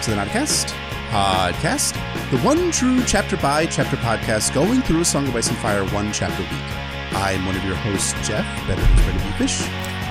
Welcome to the Nauticast podcast, the one true chapter by chapter podcast going through a Song of Ice and Fire one chapter a week. I'm one of your hosts, Jeff, better known as Brendan Fish.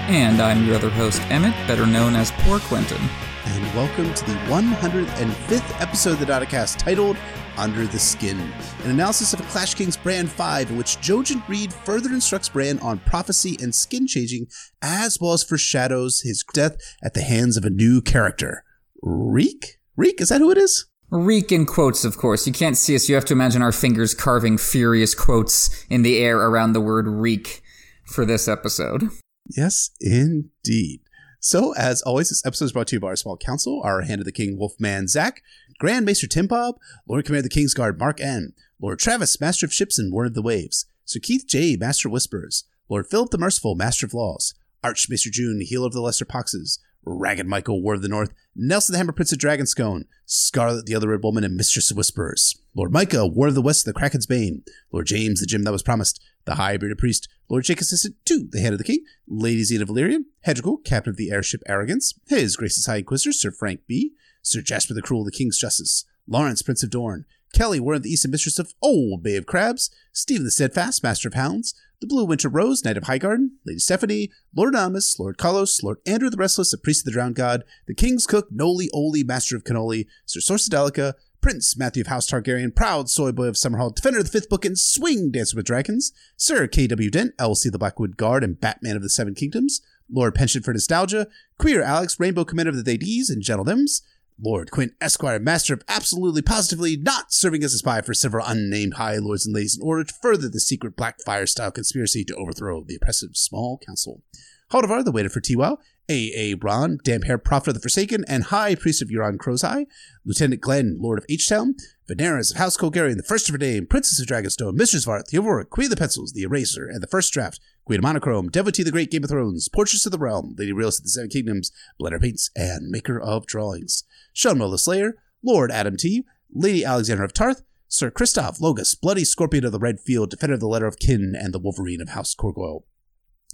And I'm your other host, Emmett, better known as Poor Quentyn. And welcome to the 105th episode of the Nauticast titled Under the Skin, an analysis of a Clash Kings Bran 5 in which Jojen Reed further instructs Bran on prophecy and skin changing, as well as foreshadows his death at the hands of a new character. Reek? Reek? Is that who it is? Reek in quotes, of course. You can't see us. You have to imagine our fingers carving furious quotes in the air around the word reek for this episode. Yes, indeed. So, as always, this episode is brought to you by our small council, our Hand of the King Wolfman Zach, Grand Maester Tim Bob, Lord Commander of the King's Guard Mark N, Lord Travis, Master of Ships and Word of the Waves, Sir Keith J, Master of Whispers, Lord Philip the Merciful, Master of Laws, Archmaester June, Healer of the Lesser Poxes, Ragged Michael, Ward of the North, Nelson the Hammer, Prince of Dragonscone, Scarlet the Other Red Woman, and Mistress of Whisperers, Lord Micah, Ward of the West, the Kraken's Bane, Lord James, the Gem that was promised, the High Bearded Priest, Lord Jake Assistant 2, the Hand of the King, Lady Zena Valyrian, Hedrigal, Captain of the Airship Arrogance, His Grace's High Inquisitor, Sir Frank B., Sir Jasper the Cruel, the King's Justice, Lawrence, Prince of Dorne, Kelly, Ward of the East and Mistress of Old Bay of Crabs, Stephen the Steadfast, Master of Hounds, the Blue Winter Rose, Knight of Highgarden, Lady Stephanie, Lord Amos, Lord Kalos, Lord Andrew the Restless, the Priest of the Drowned God, the King's Cook, Noli Oli, Master of Cannoli, Sir Sorsadelica, Prince Matthew of House Targaryen, Proud Soy Boy of Summerhall, Defender of the Fifth Book, and Swing Dancer with Dragons, Sir K.W. Dent, LC the Blackwood Guard, and Batman of the Seven Kingdoms, Lord Pension for Nostalgia, Queer Alex, Rainbow Commander of the Deities, and Gentle Dims, Lord Quint Esquire, master of absolutely positively not serving as a spy for several unnamed high lords and ladies in order to further the secret Blackfire style conspiracy to overthrow the oppressive small council. Haldivar, the waiter for Tiwau, A.A. Ron, Damp Hair Prophet of the Forsaken, and High Priest of Euron Crowseye, Lieutenant Glenn, Lord of H-Town, Veneris of House Colgarian, the First of Her Name, Princess of Dragonstone, Mistress Varth, the Aurora, Queen of the Pencils, the Eraser, and the First Draft, Queen of Monochrome, Devotee of the Great Game of Thrones, Portraits of the Realm, Lady Realist of the Seven Kingdoms, Blender Paints, and Maker of Drawings. Shunmo the Slayer, Lord Adam T, Lady Alexander of Tarth, Sir Christoph Logus, Bloody Scorpion of the Red Field, Defender of the Letter of Kin, and the Wolverine of House Corgoyle.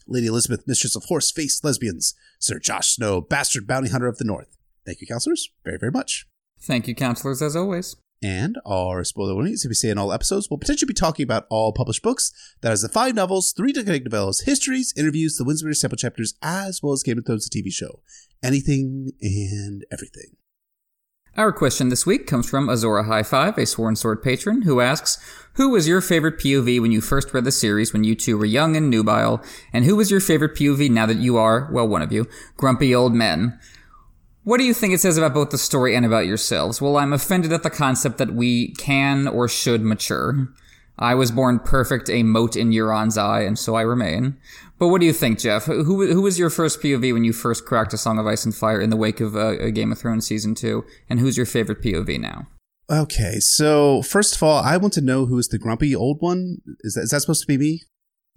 Lady Elizabeth, Mistress of Horse Faced Lesbians, Sir Josh Snow, Bastard Bounty Hunter of the North. Thank you, counselors, very, very much. Thank you, counselors, as always. And our spoiler warnings, if we say in all episodes, we'll potentially be talking about all published books. That is the five novels, three detective novellas, histories, interviews, the Windsor sample chapters, as well as Game of Thrones, the TV show. Anything and everything. Our question this week comes from Azora High Five, a Sworn Sword patron, who asks, Who was your favorite POV when you first read the series when you two were young and nubile? And who was your favorite POV now that you are, well, one of you, grumpy old men? What do you think it says about both the story and about yourselves? Well, I'm offended at the concept that we can or should mature. I was born perfect, a mote in Euron's eye, and so I remain. But what do you think, Jeff? Who who was your first POV when you first cracked A Song of Ice and Fire in the wake of uh, Game of Thrones season two? And who's your favorite POV now? Okay, so first of all, I want to know who is the grumpy old one. Is that, is that supposed to be me?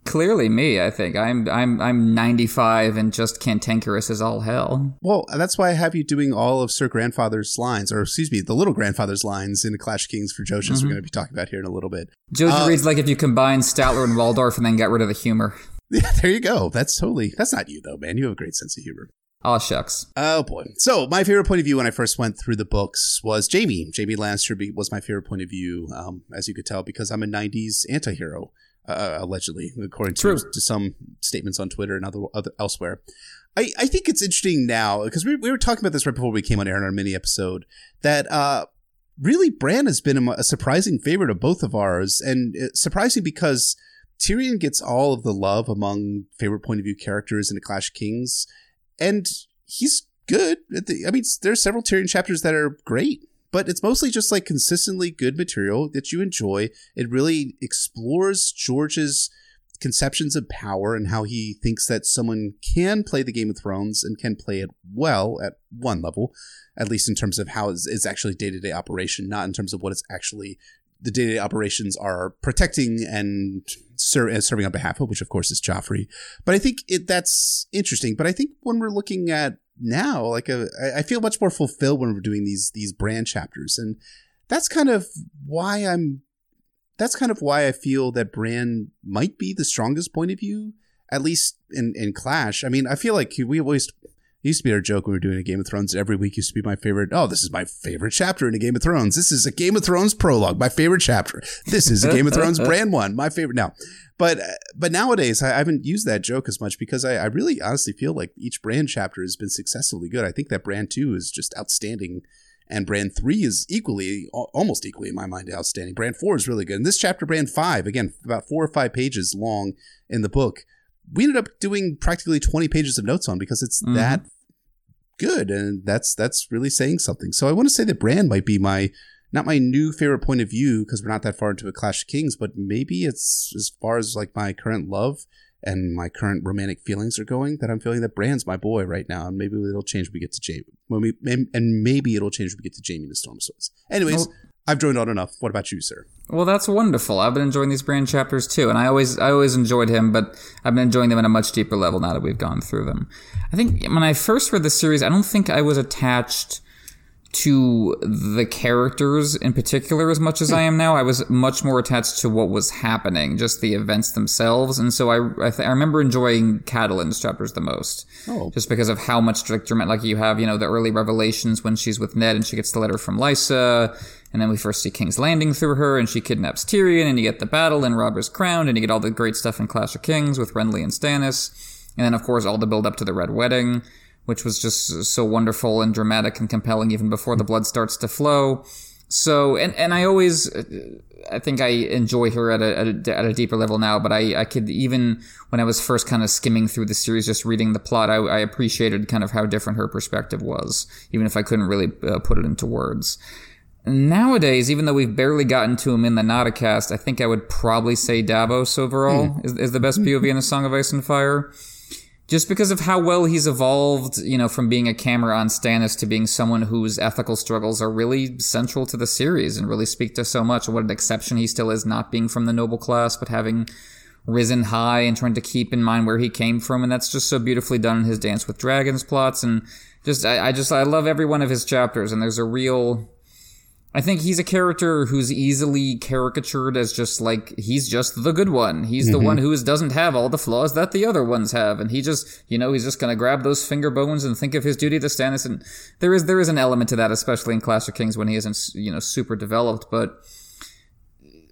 Clearly, me. I think I'm I'm I'm 95 and just cantankerous as all hell. Well, that's why I have you doing all of Sir Grandfather's lines, or excuse me, the little grandfather's lines in the Clash of Kings for Jojen. Mm-hmm. We're going to be talking about here in a little bit. Jojen uh, reads like if you combine Statler and Waldorf and then got rid of the humor. Yeah, there you go. That's totally. That's not you though, man. You have a great sense of humor. Oh shucks. Oh boy. So my favorite point of view when I first went through the books was Jaime. Jaime Lannister was my favorite point of view, um, as you could tell, because I'm a '90s antihero. Uh, allegedly, according to, to, some statements on Twitter and other, other elsewhere. I, I think it's interesting now because we, we were talking about this right before we came on air in our mini episode that uh, really Bran has been a, a, surprising favorite of both of ours, and surprising because Tyrion gets all of the love among favorite point of view characters in the Clash of Kings, and he's good. The, I mean, there's several Tyrion chapters that are great but it's mostly just like consistently good material that you enjoy. It really explores George's conceptions of power and how he thinks that someone can play the Game of Thrones and can play it well at one level, at least in terms of how it's, it's actually day to day operation, not in terms of what it's actually the day to day operations are protecting and ser- serving on behalf of, which of course is Joffrey. But I think it, that's interesting. But I think when we're looking at now like uh, a, I feel much more fulfilled when we're doing these these Bran chapters. And that's kind of why i'm that's kind of why i feel that Bran might be the strongest point of view at least in in clash. I mean i feel like we always used to be our joke when we were doing a Game of Thrones. Every week used to be my favorite. Oh, this is my favorite chapter in a Game of Thrones. This is a Game of Thrones prologue, my favorite chapter. This is a Game of Thrones Bran one, my favorite. Now, but but nowadays I haven't used that joke as much because I, I really honestly feel like each Bran chapter has been successfully good. I think that Bran two is just outstanding and Bran three is equally almost equally in my mind outstanding Bran four is really good and this chapter Bran five again about four or five pages long in the book we ended up doing practically 20 pages of notes on because it's mm-hmm. that good and that's that's really saying something. So i want to say that Bran might be my not my new favorite point of view because we're not that far into a clash of kings but maybe it's as far as like my current love and my current romantic feelings are going that i'm feeling that Bran's my boy right now and maybe it'll change when we get to Jaime when we and maybe it'll change when we get to Jaime and the storm swords. Anyways I've joined on enough. What about you, sir? Well, that's wonderful. I've been enjoying these Bran chapters too, and I always, I always enjoyed him, but I've been enjoying them at a much deeper level now that we've gone through them. I think when I first read the series, I don't think I was attached to the characters in particular as much as I am now. I was much more attached to what was happening, just the events themselves, and so I, I, th- I remember enjoying Catelyn's chapters the most, oh. just because of how much like dramatic, like you have, you know, the early revelations when she's with Ned and she gets the letter from Lysa and then we first see King's Landing through her, and she kidnaps Tyrion, and you get the battle and Robbers Crowned, and you get all the great stuff in Clash of Kings with Renly and Stannis. And then, of course, all the build up to the Red Wedding, which was just so wonderful and dramatic and compelling even before the blood starts to flow. So, and, and I always, uh, I think I enjoy her at a, at a, at a deeper level now, but I, I could even, when I was first kind of skimming through the series, just reading the plot, I, I appreciated kind of how different her perspective was, even if I couldn't really uh, put it into words. Nowadays, even though we've barely gotten to him in the Nauticast, I think I would probably say Davos overall mm. is, is the best POV in the Song of Ice and Fire. Just because of how well he's evolved, you know, from being a camera on Stannis to being someone whose ethical struggles are really central to the series and really speak to so much. What an exception he still is, not being from the noble class, but having risen high and trying to keep in mind where he came from. And that's just so beautifully done in his Dance with Dragons plots. And just, I, I just, I love every one of his chapters. And there's a real, I think he's a character who's easily caricatured as just like he's just the good one. He's mm-hmm. the one who doesn't have all the flaws that the other ones have, and he just you know he's just gonna grab those finger bones and think of his duty to Stannis. And there is there is an element to that, especially in Clash of Kings when he isn't you know super developed, but.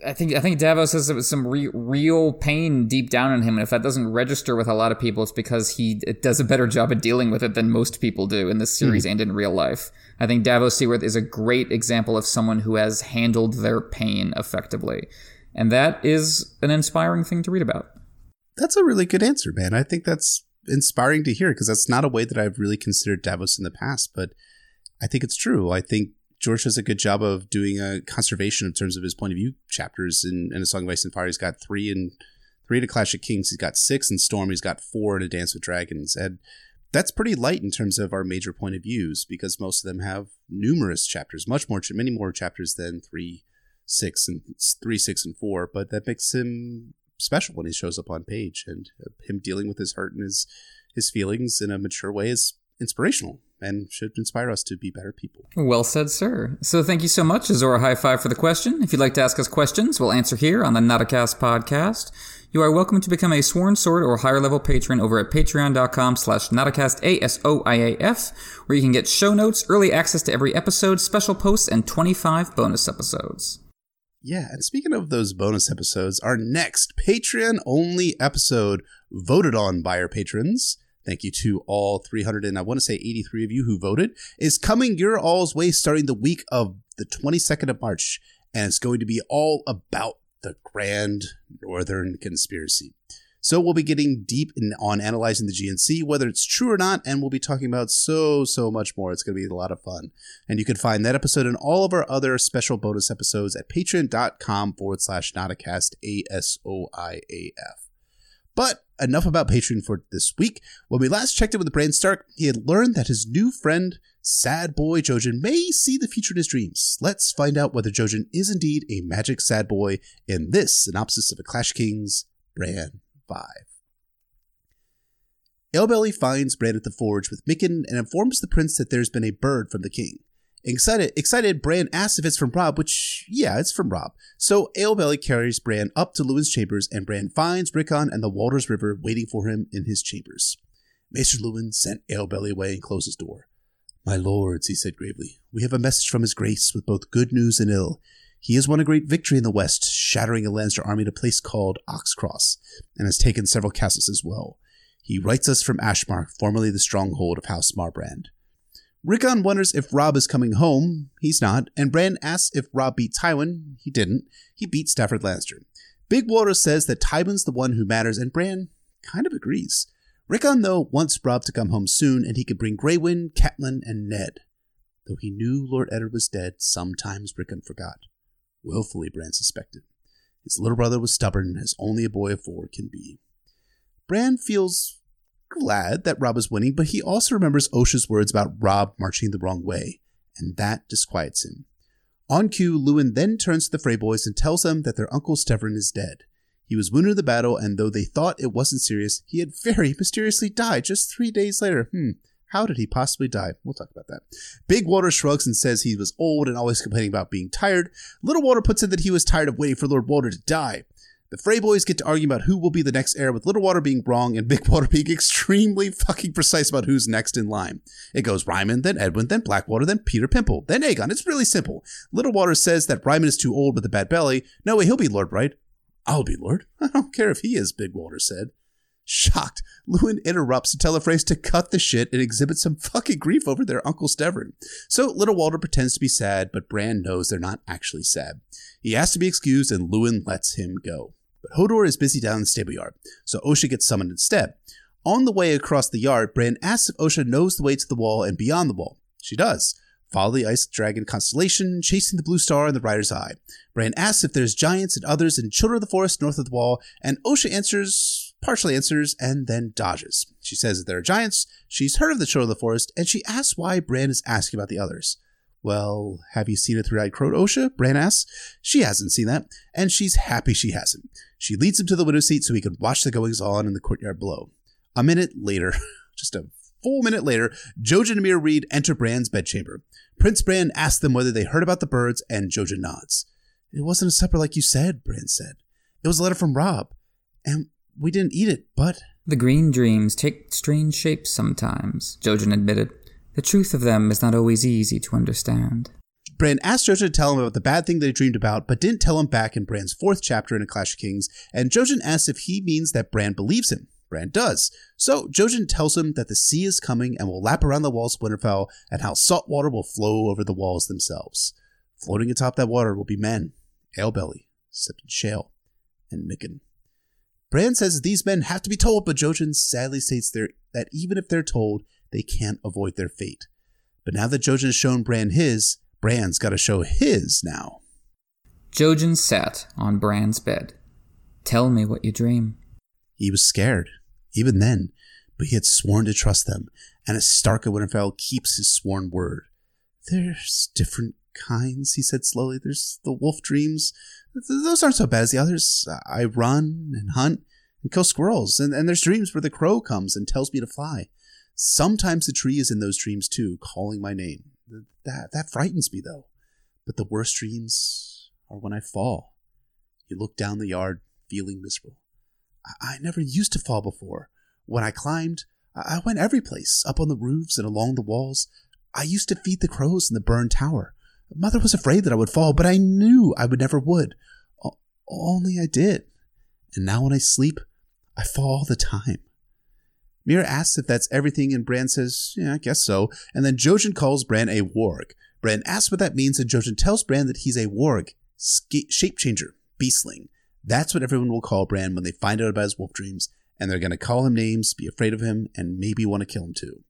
I think I think Davos has some re- real pain deep down in him, and if that doesn't register with a lot of people, it's because he does a better job at dealing with it than most people do in this series mm. and in real life. I think Davos Seaworth is a great example of someone who has handled their pain effectively, and that is an inspiring thing to read about. That's a really good answer, man. I think that's inspiring to hear because that's not a way that I've really considered Davos in the past, but I think it's true. I think George does a good job of doing a conservation in terms of his point of view chapters in, in A Song of Ice and Fire. He's got three in three to Clash of Kings. He's got six in Storm. He's got four in A Dance with Dragons. And that's pretty light in terms of our major point of views because most of them have numerous chapters, much more, many more chapters than three, six, and three, six, and four. But that makes him special when he shows up on page, and uh, him dealing with his hurt and his his feelings in a mature way is inspirational and should inspire us to be better people. Well said, sir. So thank you so much, Azora High Five, for the question. If you'd like to ask us questions, we'll answer here on the Nauticast podcast. You are welcome to become a Sworn Sword or higher level patron over at patreon.com slash Nauticast, A-S-O-I-A-F, where you can get show notes, early access to every episode, special posts, and 25 bonus episodes. Yeah, and speaking of those bonus episodes, our next Patreon only episode voted on by our patrons Thank you to all 300 and I want to say 83 of you who voted. Is coming your all's way starting the week of the 22nd of March, and it's going to be all about the Grand Northern Conspiracy. So we'll be getting deep in, on analyzing the GNC, whether it's true or not, and we'll be talking about so, so much more. It's going to be a lot of fun. And you can find that episode and all of our other special bonus episodes at patreon.com forward slash Nauticast, A-S-O-I-A-F. But enough about Patreon for this week. When we last checked in with the Bran Stark, he had learned that his new friend, Sad Boy Jojen, may see the future in his dreams. Let's find out whether Jojen is indeed a magic sad boy in this synopsis of A Clash Kings, Bran 5. Alebelly finds Bran at the forge with Mikken and informs the prince that there's been a bird from the king. Excited, excited, Bran asks if it's from Robb, which, yeah, it's from Robb. So Alebelly carries Bran up to Luwin's chambers, and Bran finds Rickon and the Waters River waiting for him in his chambers. Maester Lewin sent Alebelly away and closed his door. My lords, he said gravely, we have a message from his grace with both good news and ill. He has won a great victory in the west, shattering a Lannister army at a place called Oxcross, and has taken several castles as well. He writes us from Ashmark, formerly the stronghold of House Marbrand. Rickon wonders if Robb is coming home. He's not. And Bran asks if Robb beat Tywin. He didn't. He beat Stafford Lannister. Big Walder says that Tywin's the one who matters, and Bran kind of agrees. Rickon, though, wants Robb to come home soon, and he could bring Grey Wind, Catelyn, and Ned. Though he knew Lord Eddard was dead, sometimes Rickon forgot. Willfully, Bran suspected. His little brother was stubborn, as only a boy of four can be. Bran feels glad that Robb is winning, but he also remembers Osha's words about Robb marching the wrong way, and that disquiets him. On cue, Luwin then turns to the Frey boys and tells them that their uncle Stevron is dead. He was wounded in the battle, and though they thought it wasn't serious, he had very mysteriously died just three days later. Hmm, how did he possibly die? We'll talk about that. Big Walder shrugs and says he was old and always complaining about being tired. Little Walder puts in that he was tired of waiting for Lord Walder to die. The Frey boys get to argue about who will be the next heir, with Little Walder being wrong and Big Walder being extremely fucking precise about who's next in line. It goes Ryman, then Edwyn, then Black Walder, then Petyr Pimple, then Aegon. It's really simple. Little Walder says that Ryman is too old with a bad belly. No way, he'll be Lord Bright. I'll be Lord. I don't care if he is, Big Walder said. Shocked, Luwin interrupts to tell Freys to cut the shit and exhibit some fucking grief over their Uncle Stevron. So Little Walder pretends to be sad, but Bran knows they're not actually sad. He asks to be excused, and Luwin lets him go. But Hodor is busy down in the stable yard, so Osha gets summoned instead. On the way across the yard, Bran asks if Osha knows the way to the wall and beyond the wall. She does. Follow the Ice Dragon constellation, chasing the Blue Star and the Rider's Eye. Bran asks if there's giants and others and children of the forest north of the wall, and Osha answers, partially answers, and then dodges. She says that there are giants, she's heard of the children of the forest, and she asks why Bran is asking about the others. Well, have you seen a three-eyed crow, Osha? Bran asks. She hasn't seen that, and she's happy she hasn't. She leads him to the window seat so he can watch the goings on in the courtyard below. A minute later, just a full minute later, Jojen and Meera Reed enter Bran's bedchamber. Prince Bran asks them whether they heard about the birds, and Jojen nods. It wasn't a supper like you said, Bran said. It was a letter from Robb. and we didn't eat it, but. The green dreams take strange shapes sometimes, Jojen admitted. The truth of them is not always easy to understand. Bran asked Jojen to tell him about the bad thing they dreamed about, but didn't tell him back in Bran's fourth chapter in A Clash of Kings, and Jojen asks if he means that Bran believes him. Bran does. So Jojen tells him that the sea is coming and will lap around the walls of Winterfell, and how salt water will flow over the walls themselves. Floating atop that water will be men, Alebelly, Septon Chayle, and Mikken. Bran says these men have to be told, but Jojen sadly states that even if they're told, they can't avoid their fate. But now that Jojen has shown Bran his, Bran's got to show his now. Jojen sat on Bran's bed. Tell me what you dream. He was scared, even then, but he had sworn to trust them, and as Stark of Winterfell keeps his sworn word. There's different kinds, he said slowly. There's the wolf dreams. Those aren't so bad as the others. I run and hunt and kill squirrels, and, and there's dreams where the crow comes and tells me to fly. Sometimes the tree is in those dreams too, calling my name. That, that frightens me though. But the worst dreams are when I fall. You look down the yard feeling miserable. I, I never used to fall before. When I climbed, I went every place, up on the roofs and along the walls. I used to feed the crows in the burned tower. Mother was afraid that I would fall, but I knew I would never would. O- only I did. And now when I sleep, I fall all the time. Meera asks if that's everything, and Bran says, Yeah, I guess so. And then Jojen calls Bran a warg. Bran asks what that means, and Jojen tells Bran that he's a warg, shape changer, beastling. That's what everyone will call Bran when they find out about his wolf dreams, and they're going to call him names, be afraid of him, and maybe want to kill him too.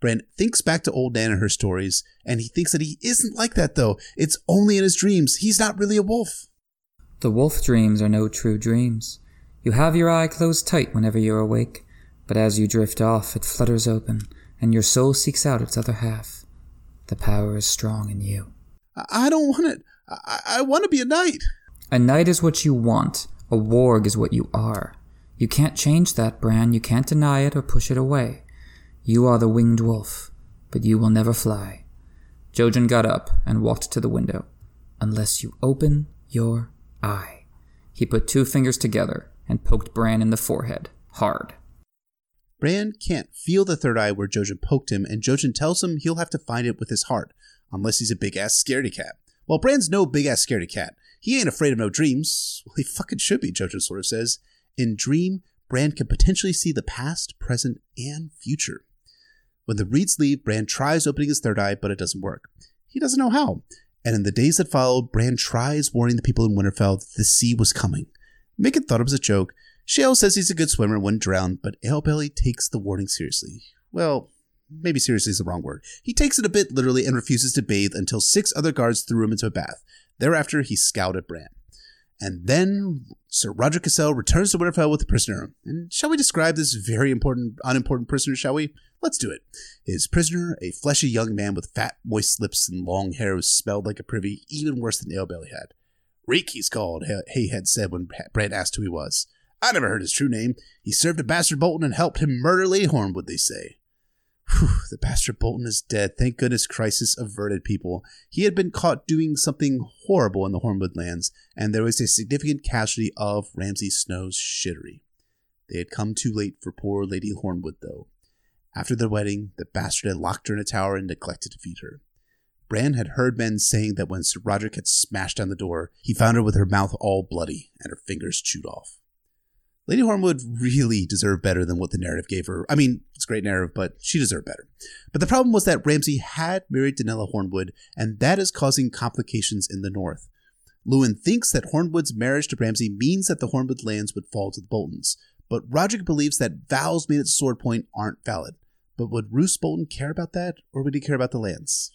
Bran thinks back to old Nan and her stories, and he thinks that he isn't like that though. It's only in his dreams. He's not really a wolf. The wolf dreams are no true dreams. You have your eye closed tight whenever you're awake, but as you drift off, it flutters open, and your soul seeks out its other half. The power is strong in you. I don't want it. I, I want to be a knight. A knight is what you want. A warg is what you are. You can't change that, Bran. You can't deny it or push it away. You are the winged wolf, but you will never fly. Jojen got up and walked to the window. Unless you open your eye. He put two fingers together and poked Bran in the forehead, hard. Bran can't feel the third eye where Jojen poked him, and Jojen tells him he'll have to find it with his heart, unless he's a big ass scaredy cat. Well, Bran's no big ass scaredy cat. He ain't afraid of no dreams. Well, he fucking should be, Jojen sort of says. In Dream, Bran can potentially see the past, present, and future. When the Reeds leave, Bran tries opening his third eye, but it doesn't work. He doesn't know how. And in the days that follow, Bran tries warning the people in Winterfell that the sea was coming. Mikken thought it was a joke. Chayle says he's a good swimmer and wouldn't drown, but Alebelly takes the warning seriously. Well, maybe seriously is the wrong word. He takes it a bit literally and refuses to bathe until six other guards threw him into a bath. Thereafter, he scowled at Bran. And then Sir Rodrik Cassel returns to Winterfell with the prisoner. And shall we describe this very important, unimportant prisoner, shall we? Let's do it. His prisoner, a fleshy young man with fat, moist lips and long hair who smelled like a privy, even worse than Alebelly had. Reek, he's called, Hay had said when Bran asked who he was. I never heard his true name. He served a bastard Bolton and helped him murder Lady Hornwood, they say. Whew, the bastard Bolton is dead. Thank goodness crisis averted people. He had been caught doing something horrible in the Hornwood lands, and there was a significant casualty of Ramsay Snow's shittery. They had come too late for poor Lady Hornwood, though. After the wedding, the bastard had locked her in a tower and neglected to feed her. Bran had heard men saying that when Sir Rodrik had smashed down the door, he found her with her mouth all bloody and her fingers chewed off. Lady Hornwood really deserved better than what the narrative gave her. I mean, it's a great narrative, but she deserved better. But the problem was that Ramsay had married Donella Hornwood, and that is causing complications in the north. Luwin thinks that Hornwood's marriage to Ramsay means that the Hornwood lands would fall to the Boltons, but Rodrik believes that vows made at sword point aren't valid. But would Roose Bolton care about that, or would he care about the lands?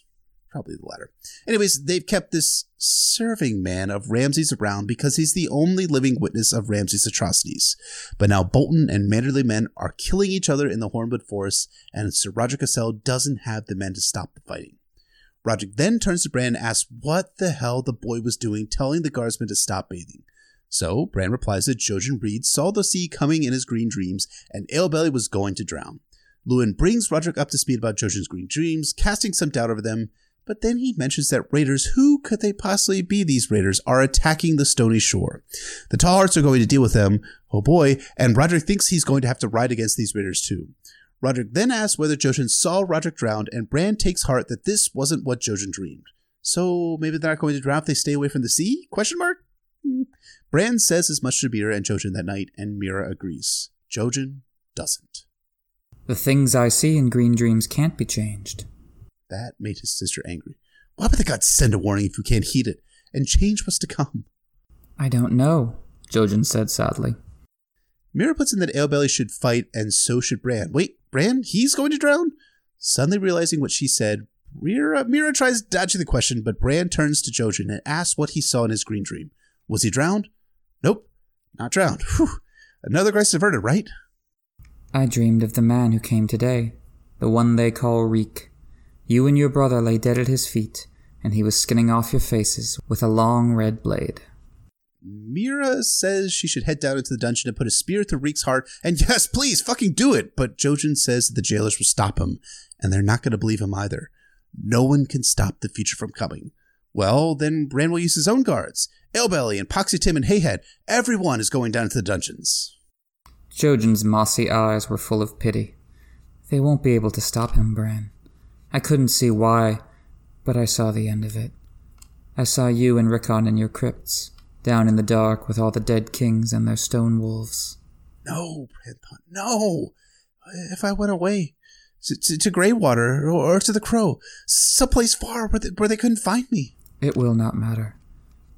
Probably the latter. Anyways, they've kept this serving man of Ramsay's around because he's the only living witness of Ramsay's atrocities. But now Bolton and Manderley men are killing each other in the Hornwood Forest, and Sir Rodrik Cassel doesn't have the men to stop the fighting. Rodrik then turns to Bran and asks what the hell the boy was doing telling the guardsmen to stop bathing. So Bran replies that Jojen Reed saw the sea coming in his green dreams, and Alebelly was going to drown. Luwin brings Rodrik up to speed about Jojen's green dreams, casting some doubt over them, but then he mentions that raiders, who could they possibly be these raiders, are attacking the stony shore. The Tall Hearts are going to deal with them, oh boy, and Rodrik thinks he's going to have to ride against these raiders too. Rodrik then asks whether Jojen saw Rodrik drowned, and Bran takes heart that this wasn't what Jojen dreamed. So maybe they're not going to drown if they stay away from the sea? Question mark? Hmm. Bran says as much to Meera and Jojen that night, and Meera agrees. Jojen doesn't. The things I see in green dreams can't be changed. That made his sister angry. Why would the gods send a warning if you can't heed it and change what's to come? I don't know, Jojen said sadly. Meera puts in that Alebelly should fight, and so should Bran. Wait, Bran? He's going to drown? Suddenly realizing what she said, Mira, Meera tries dodging the question, but Bran turns to Jojen and asks what he saw in his green dream. Was he drowned? Nope, not drowned. Whew. Another crisis averted, right? I dreamed of the man who came today, the one they call Reek. You and your brother lay dead at his feet, and he was skinning off your faces with a long red blade. Meera says she should head down into the dungeon and put a spear through Reek's heart, and yes, please, fucking do it! But Jojen says that the jailers will stop him, and they're not going to believe him either. No one can stop the future from coming. Well, then Bran will use his own guards. Alebelly and Poxy Tym and Hayhead. Everyone is going down to the dungeons. Jojen's mossy eyes were full of pity. They won't be able to stop him, Bran. I couldn't see why, but I saw the end of it. I saw you and Rickon in your crypts, down in the dark with all the dead kings and their stone wolves. No, Bran thought no. If I went away to, to, to Greywater or, or, to the Crow, someplace far where they, where they couldn't find me. It will not matter.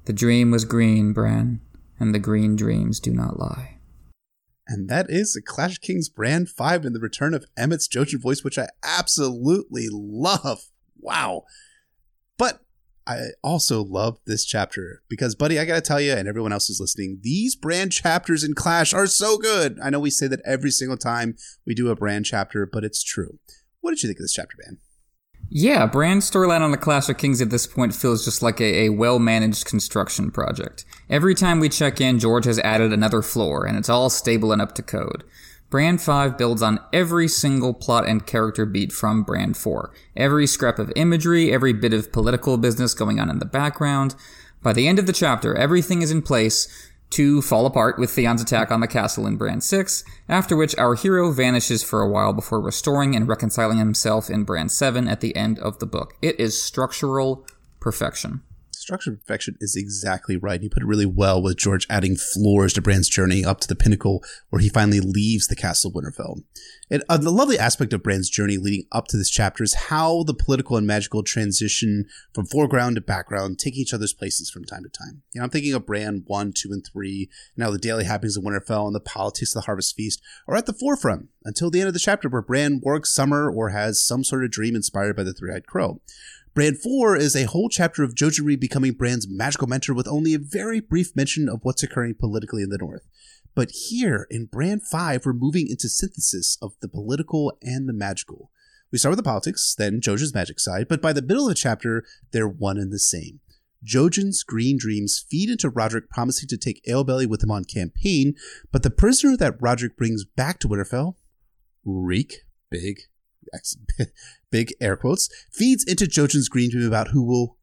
The dream was green, Bran, and the green dreams do not lie. And that is the Clash Kings Bran 5 and the return of Emmett's Jojen voice, which I absolutely love. Wow. But I also love this chapter because, buddy, I gotta tell you, and everyone else is listening, these Bran chapters in Clash are so good. I know we say that every single time we do a Bran chapter, but it's true. What did you think of this chapter, man? Yeah, Bran's storyline on the Clash of Kings at this point feels just like a, a well managed construction project. Every time we check in, George has added another floor, and it's all stable and up to code. Bran 5 builds on every single plot and character beat from Bran 4. Every scrap of imagery, every bit of political business going on in the background. By the end of the chapter, everything is in place Two fall apart with Theon's attack on the castle in Bran 6, after which our hero vanishes for a while before restoring and reconciling himself in Bran 7 at the end of the book. It is structural perfection structure perfection is exactly right. You put it really well with George adding floors to Bran's journey up to the pinnacle where he finally leaves the castle of Winterfell. And uh, the lovely aspect of Bran's journey leading up to this chapter is how the political and magical transition from foreground to background, taking each other's places from time to time. You know, I'm thinking of Bran 1, 2, and 3, and how the daily happenings of Winterfell and the politics of the Harvest Feast are at the forefront until the end of the chapter where Bran wargs Summer or has some sort of dream inspired by the Three-Eyed Crow. Bran 4 is a whole chapter of Jojen Reed becoming Bran's magical mentor with only a very brief mention of what's occurring politically in the North. But here in Bran 5, we're moving into synthesis of the political and the magical. We start with the politics, then Jojen's magic side, but by the middle of the chapter, they're one and the same. Jojen's green dreams feed into Rodrik promising to take Alebelly with him on campaign, but the prisoner that Rodrik brings back to Winterfell, Reek, big, big air quotes, feeds into Jojen's green dream about who will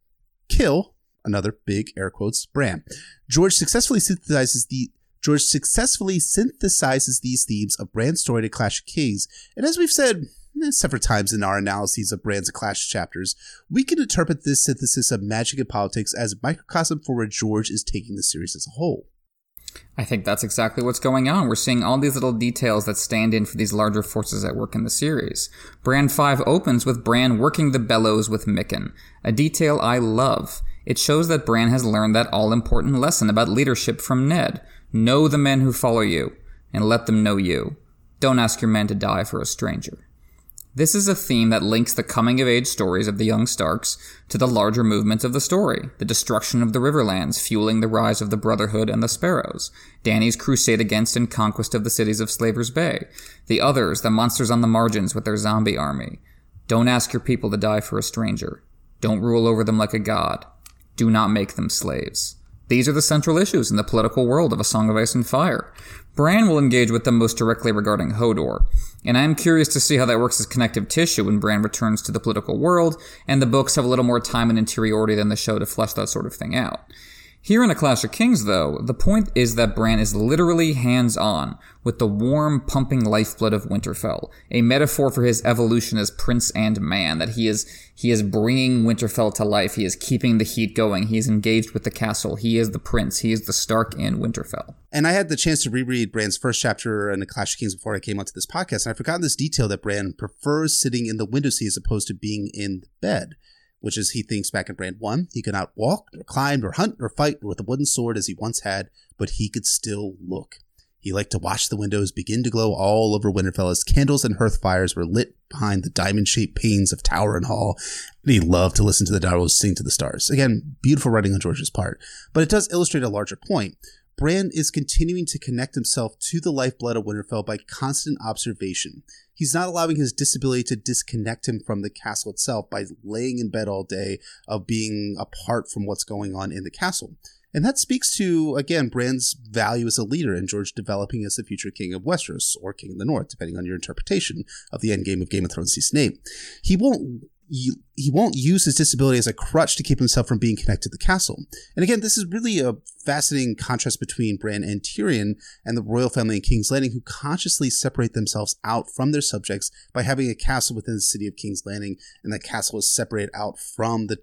kill another big air quotes Bran. George successfully synthesizes the George successfully synthesizes these themes of Bran's story to Clash of Kings, and as we've said eh, several times in our analyses of Bran's Clash chapters, we can interpret this synthesis of magic and politics as a microcosm for where George is taking the series as a whole. I think that's exactly what's going on. We're seeing all these little details that stand in for these larger forces at work in the series. Bran 5 opens with Bran working the bellows with Mikken, a detail I love. It shows that Bran has learned that all important lesson about leadership from Ned. Know the men who follow you, and let them know you. Don't ask your men to die for a stranger. This is a theme that links the coming of age stories of the young Starks to the larger movements of the story, the destruction of the Riverlands fueling the rise of the Brotherhood and the Sparrows, Dany's crusade against and conquest of the cities of Slaver's Bay, the others, the monsters on the margins with their zombie army. Don't ask your people to die for a stranger. Don't rule over them like a god. Do not make them slaves. These are the central issues in the political world of A Song of Ice and Fire. Bran will engage with them most directly regarding Hodor, and I am curious to see how that works as connective tissue when Bran returns to the political world, and the books have a little more time and interiority than the show to flesh that sort of thing out. Here in A Clash of Kings, though, the point is that Bran is literally hands on with the warm, pumping lifeblood of Winterfell, a metaphor for his evolution as prince and man, that he is, he is bringing Winterfell to life, he is keeping the heat going, he is engaged with the castle, he is the prince, he is the Stark in Winterfell. And I had the chance to reread Bran's first chapter in the Clash of Kings before I came onto this podcast, and I forgot this detail that Bran prefers sitting in the window seat as opposed to being in bed which is he thinks back in Bran 1, he could not walk, or climb, or hunt, or fight with a wooden sword as he once had, but he could still look. He liked to watch the windows begin to glow all over Winterfell as candles and hearth fires were lit behind the diamond shaped panes of tower and hall, and he loved to listen to the Darrows sing to the stars. Again, beautiful writing on George's part, but it does illustrate a larger point. Bran is continuing to connect himself to the lifeblood of Winterfell by constant observation. He's not allowing his disability to disconnect him from the castle itself by laying in bed all day of being apart from what's going on in the castle. And that speaks to, again, Bran's value as a leader and George developing as the future king of Westeros or king of the North, depending on your interpretation of the endgame of Game of Thrones season 8. He won't he won't use his disability as a crutch to keep himself from being connected to the castle. And again, this is really a fascinating contrast between Bran and Tyrion and the royal family in King's Landing, who consciously separate themselves out from their subjects by having a castle within the city of King's Landing, and that castle is separated out from the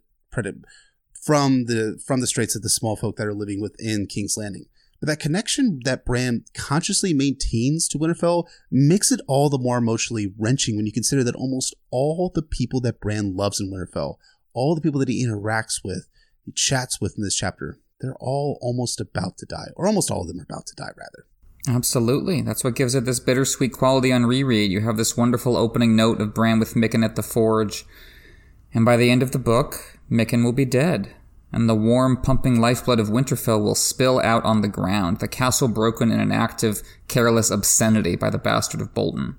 from the from the straits of the small folk that are living within King's Landing. But that connection that Bran consciously maintains to Winterfell makes it all the more emotionally wrenching when you consider that almost all the people that Bran loves in Winterfell, all the people that he interacts with, he chats with in this chapter, they're all almost about to die, or almost all of them are about to die, rather. Absolutely. That's what gives it this bittersweet quality on reread. You have this wonderful opening note of Bran with Mikken at the forge. And by the end of the book, Mikken will be dead and the warm, pumping lifeblood of Winterfell will spill out on the ground, the castle broken in an act of careless obscenity by the bastard of Bolton.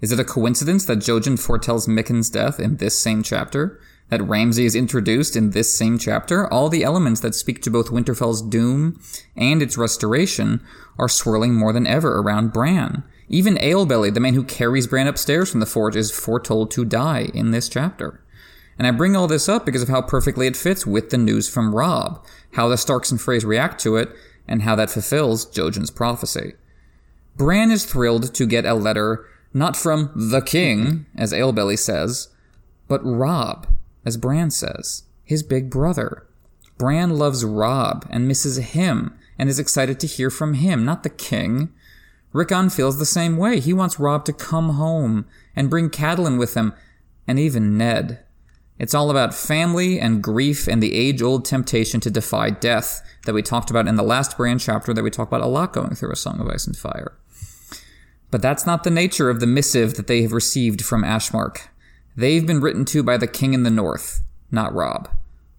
Is it a coincidence that Jojen foretells Mikken's death in this same chapter? That Ramsay is introduced in this same chapter? All the elements that speak to both Winterfell's doom and its restoration are swirling more than ever around Bran. Even Alebelly, the man who carries Bran upstairs from the forge, is foretold to die in this chapter. And I bring all this up because of how perfectly it fits with the news from Robb, how the Starks and Freys react to it, and how that fulfills Jojen's prophecy. Bran is thrilled to get a letter not from the king, as Alebelly says, but Robb, as Bran says, his big brother. Bran loves Robb and misses him and is excited to hear from him, not the king. Rickon feels the same way. He wants Robb to come home and bring Catelyn with him, and even Ned. It's all about family and grief and the age old temptation to defy death that we talked about in the last Bran chapter that we talked about a lot going through A Song of Ice and Fire. But that's not the nature of the missive that they have received from Ashmark. They've been written to by the king in the north, not Robb.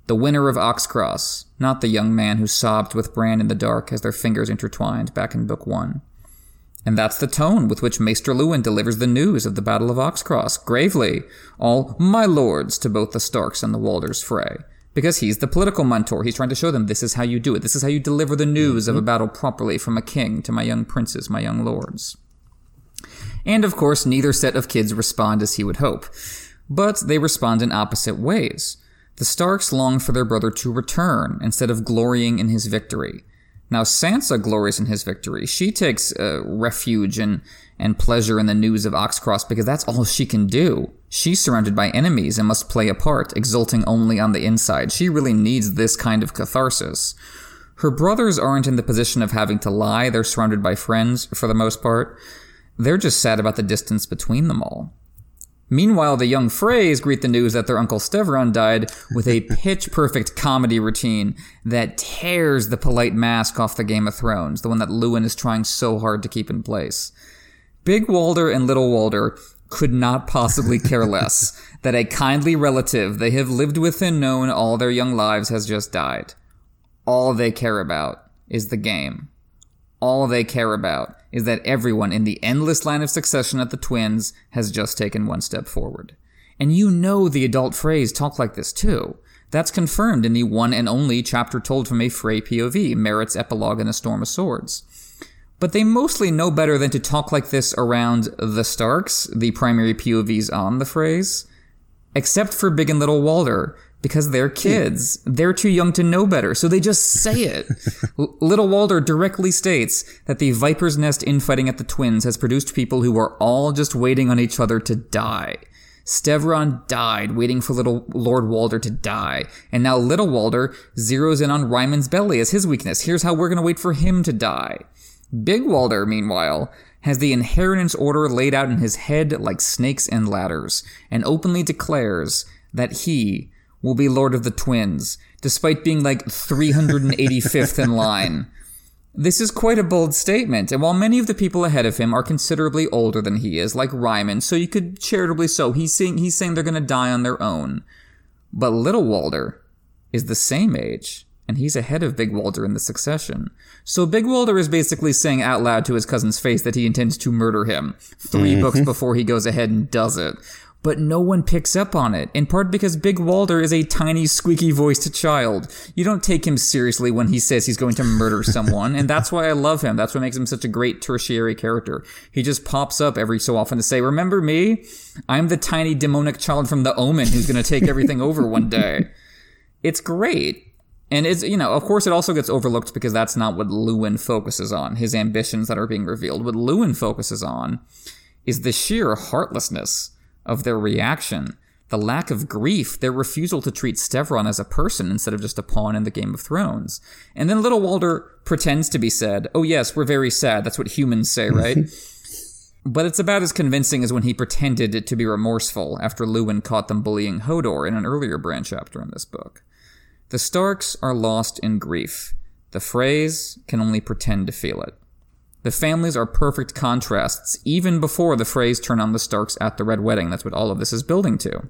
The winner of Oxcross, not the young man who sobbed with Bran in the dark as their fingers intertwined back in Book One. And that's the tone with which Maester Luwin delivers the news of the Battle of Oxcross, gravely, all my lords to both the Starks and the Walders Frey. Because he's the political mentor. He's trying to show them this is how you do it. This is how you deliver the news mm-hmm. of a battle properly from a king to my young princes, my young lords. And of course, neither set of kids respond as he would hope. But they respond in opposite ways. The Starks long for their brother to return instead of glorying in his victory. Now, Sansa glories in his victory. She takes uh, refuge and, and pleasure in the news of Oxcross because that's all she can do. She's surrounded by enemies and must play a part, exulting only on the inside. She really needs this kind of catharsis. Her brothers aren't in the position of having to lie, they're surrounded by friends for the most part. They're just sad about the distance between them all. Meanwhile, the young Freys greet the news that their uncle Steveron died with a pitch perfect comedy routine that tears the polite mask off the Game of Thrones, the one that Luwin is trying so hard to keep in place. Big Walder and Little Walder could not possibly care less that a kindly relative they have lived with and known all their young lives has just died. All they care about is the game. All they care about is that everyone in the endless line of succession at the twins has just taken one step forward. And you know the adult Freys talk like this too. That's confirmed in the one and only chapter told from a Frey POV, Merrett's epilogue in A Storm of Swords. But they mostly know better than to talk like this around the Starks, the primary POVs on the Freys, Except for Big and Little Walder, because they're hmm. kids. They're too young to know better, so they just say it. Little Walder directly states that the Viper's Nest infighting at the Twins has produced people who are all just waiting on each other to die. Steveron died, waiting for little Lord Walder to die. And now little Walder zeroes in on Ryman's belly as his weakness. Here's how we're gonna wait for him to die. Big Walder, meanwhile, has the inheritance order laid out in his head like snakes and ladders, and openly declares that he, will be Lord of the Twins, despite being like 385th in line. This is quite a bold statement, and while many of the people ahead of him are considerably older than he is, like Ryman, so you could charitably so, he's saying, he's saying they're gonna die on their own. But Little Walder is the same age, and he's ahead of Big Walder in the succession. So Big Walder is basically saying out loud to his cousin's face that he intends to murder him 3 mm-hmm. books before he goes ahead and does it but no one picks up on it, in part because Big Walder is a tiny, squeaky voiced child. You don't take him seriously when he says he's going to murder someone, and that's why I love him. That's what makes him such a great tertiary character. He just pops up every so often to say, Remember me? I'm the tiny demonic child from the Omen who's going to take everything over one day. It's great. And it's, you know, of course, it also gets overlooked because that's not what Luwin focuses on, his ambitions that are being revealed. What Luwin focuses on is the sheer heartlessness of their reaction, the lack of grief, their refusal to treat Stevron as a person instead of just a pawn in the Game of Thrones. And then little Walder pretends to be sad. Oh, yes, we're very sad. That's what humans say, right? but it's about as convincing as when he pretended to be remorseful after Luwin caught them bullying Hodor in an earlier Bran chapter in this book. The Starks are lost in grief. The Freys can only pretend to feel it. The families are perfect contrasts, even before the Freys turn on the Starks at the Red Wedding. That's what all of this is building to.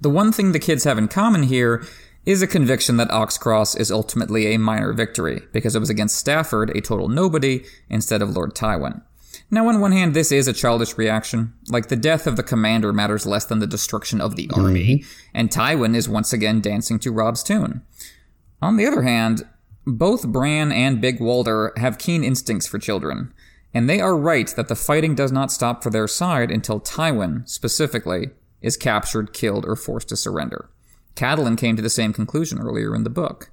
The one thing the kids have in common here is a conviction that Oxcross is ultimately a minor victory, because it was against Stafford, a total nobody, instead of Lord Tywin. Now, on one hand, this is a childish reaction. Like, the death of the commander matters less than the destruction of the army, mm-hmm. and Tywin is once again dancing to Robb's tune. On the other hand, both Bran and Big Walder have keen instincts for children, and they are right that the fighting does not stop for their side until Tywin, specifically, is captured, killed, or forced to surrender. Catelyn came to the same conclusion earlier in the book.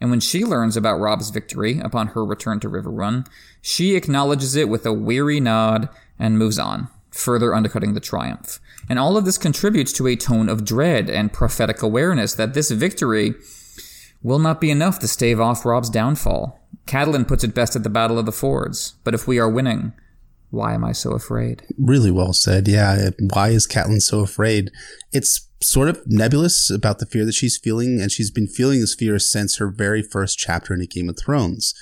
And when she learns about Robb's victory upon her return to Riverrun, she acknowledges it with a weary nod and moves on, further undercutting the triumph. And all of this contributes to a tone of dread and prophetic awareness that this victory will not be enough to stave off Robb's downfall. Catelyn puts it best at the Battle of the Fords, but if we are winning, why am I so afraid? Really well said. Yeah. Why is Catelyn so afraid? It's sort of nebulous about the fear that she's feeling, and she's been feeling this fear since her very first chapter in A Game of Thrones.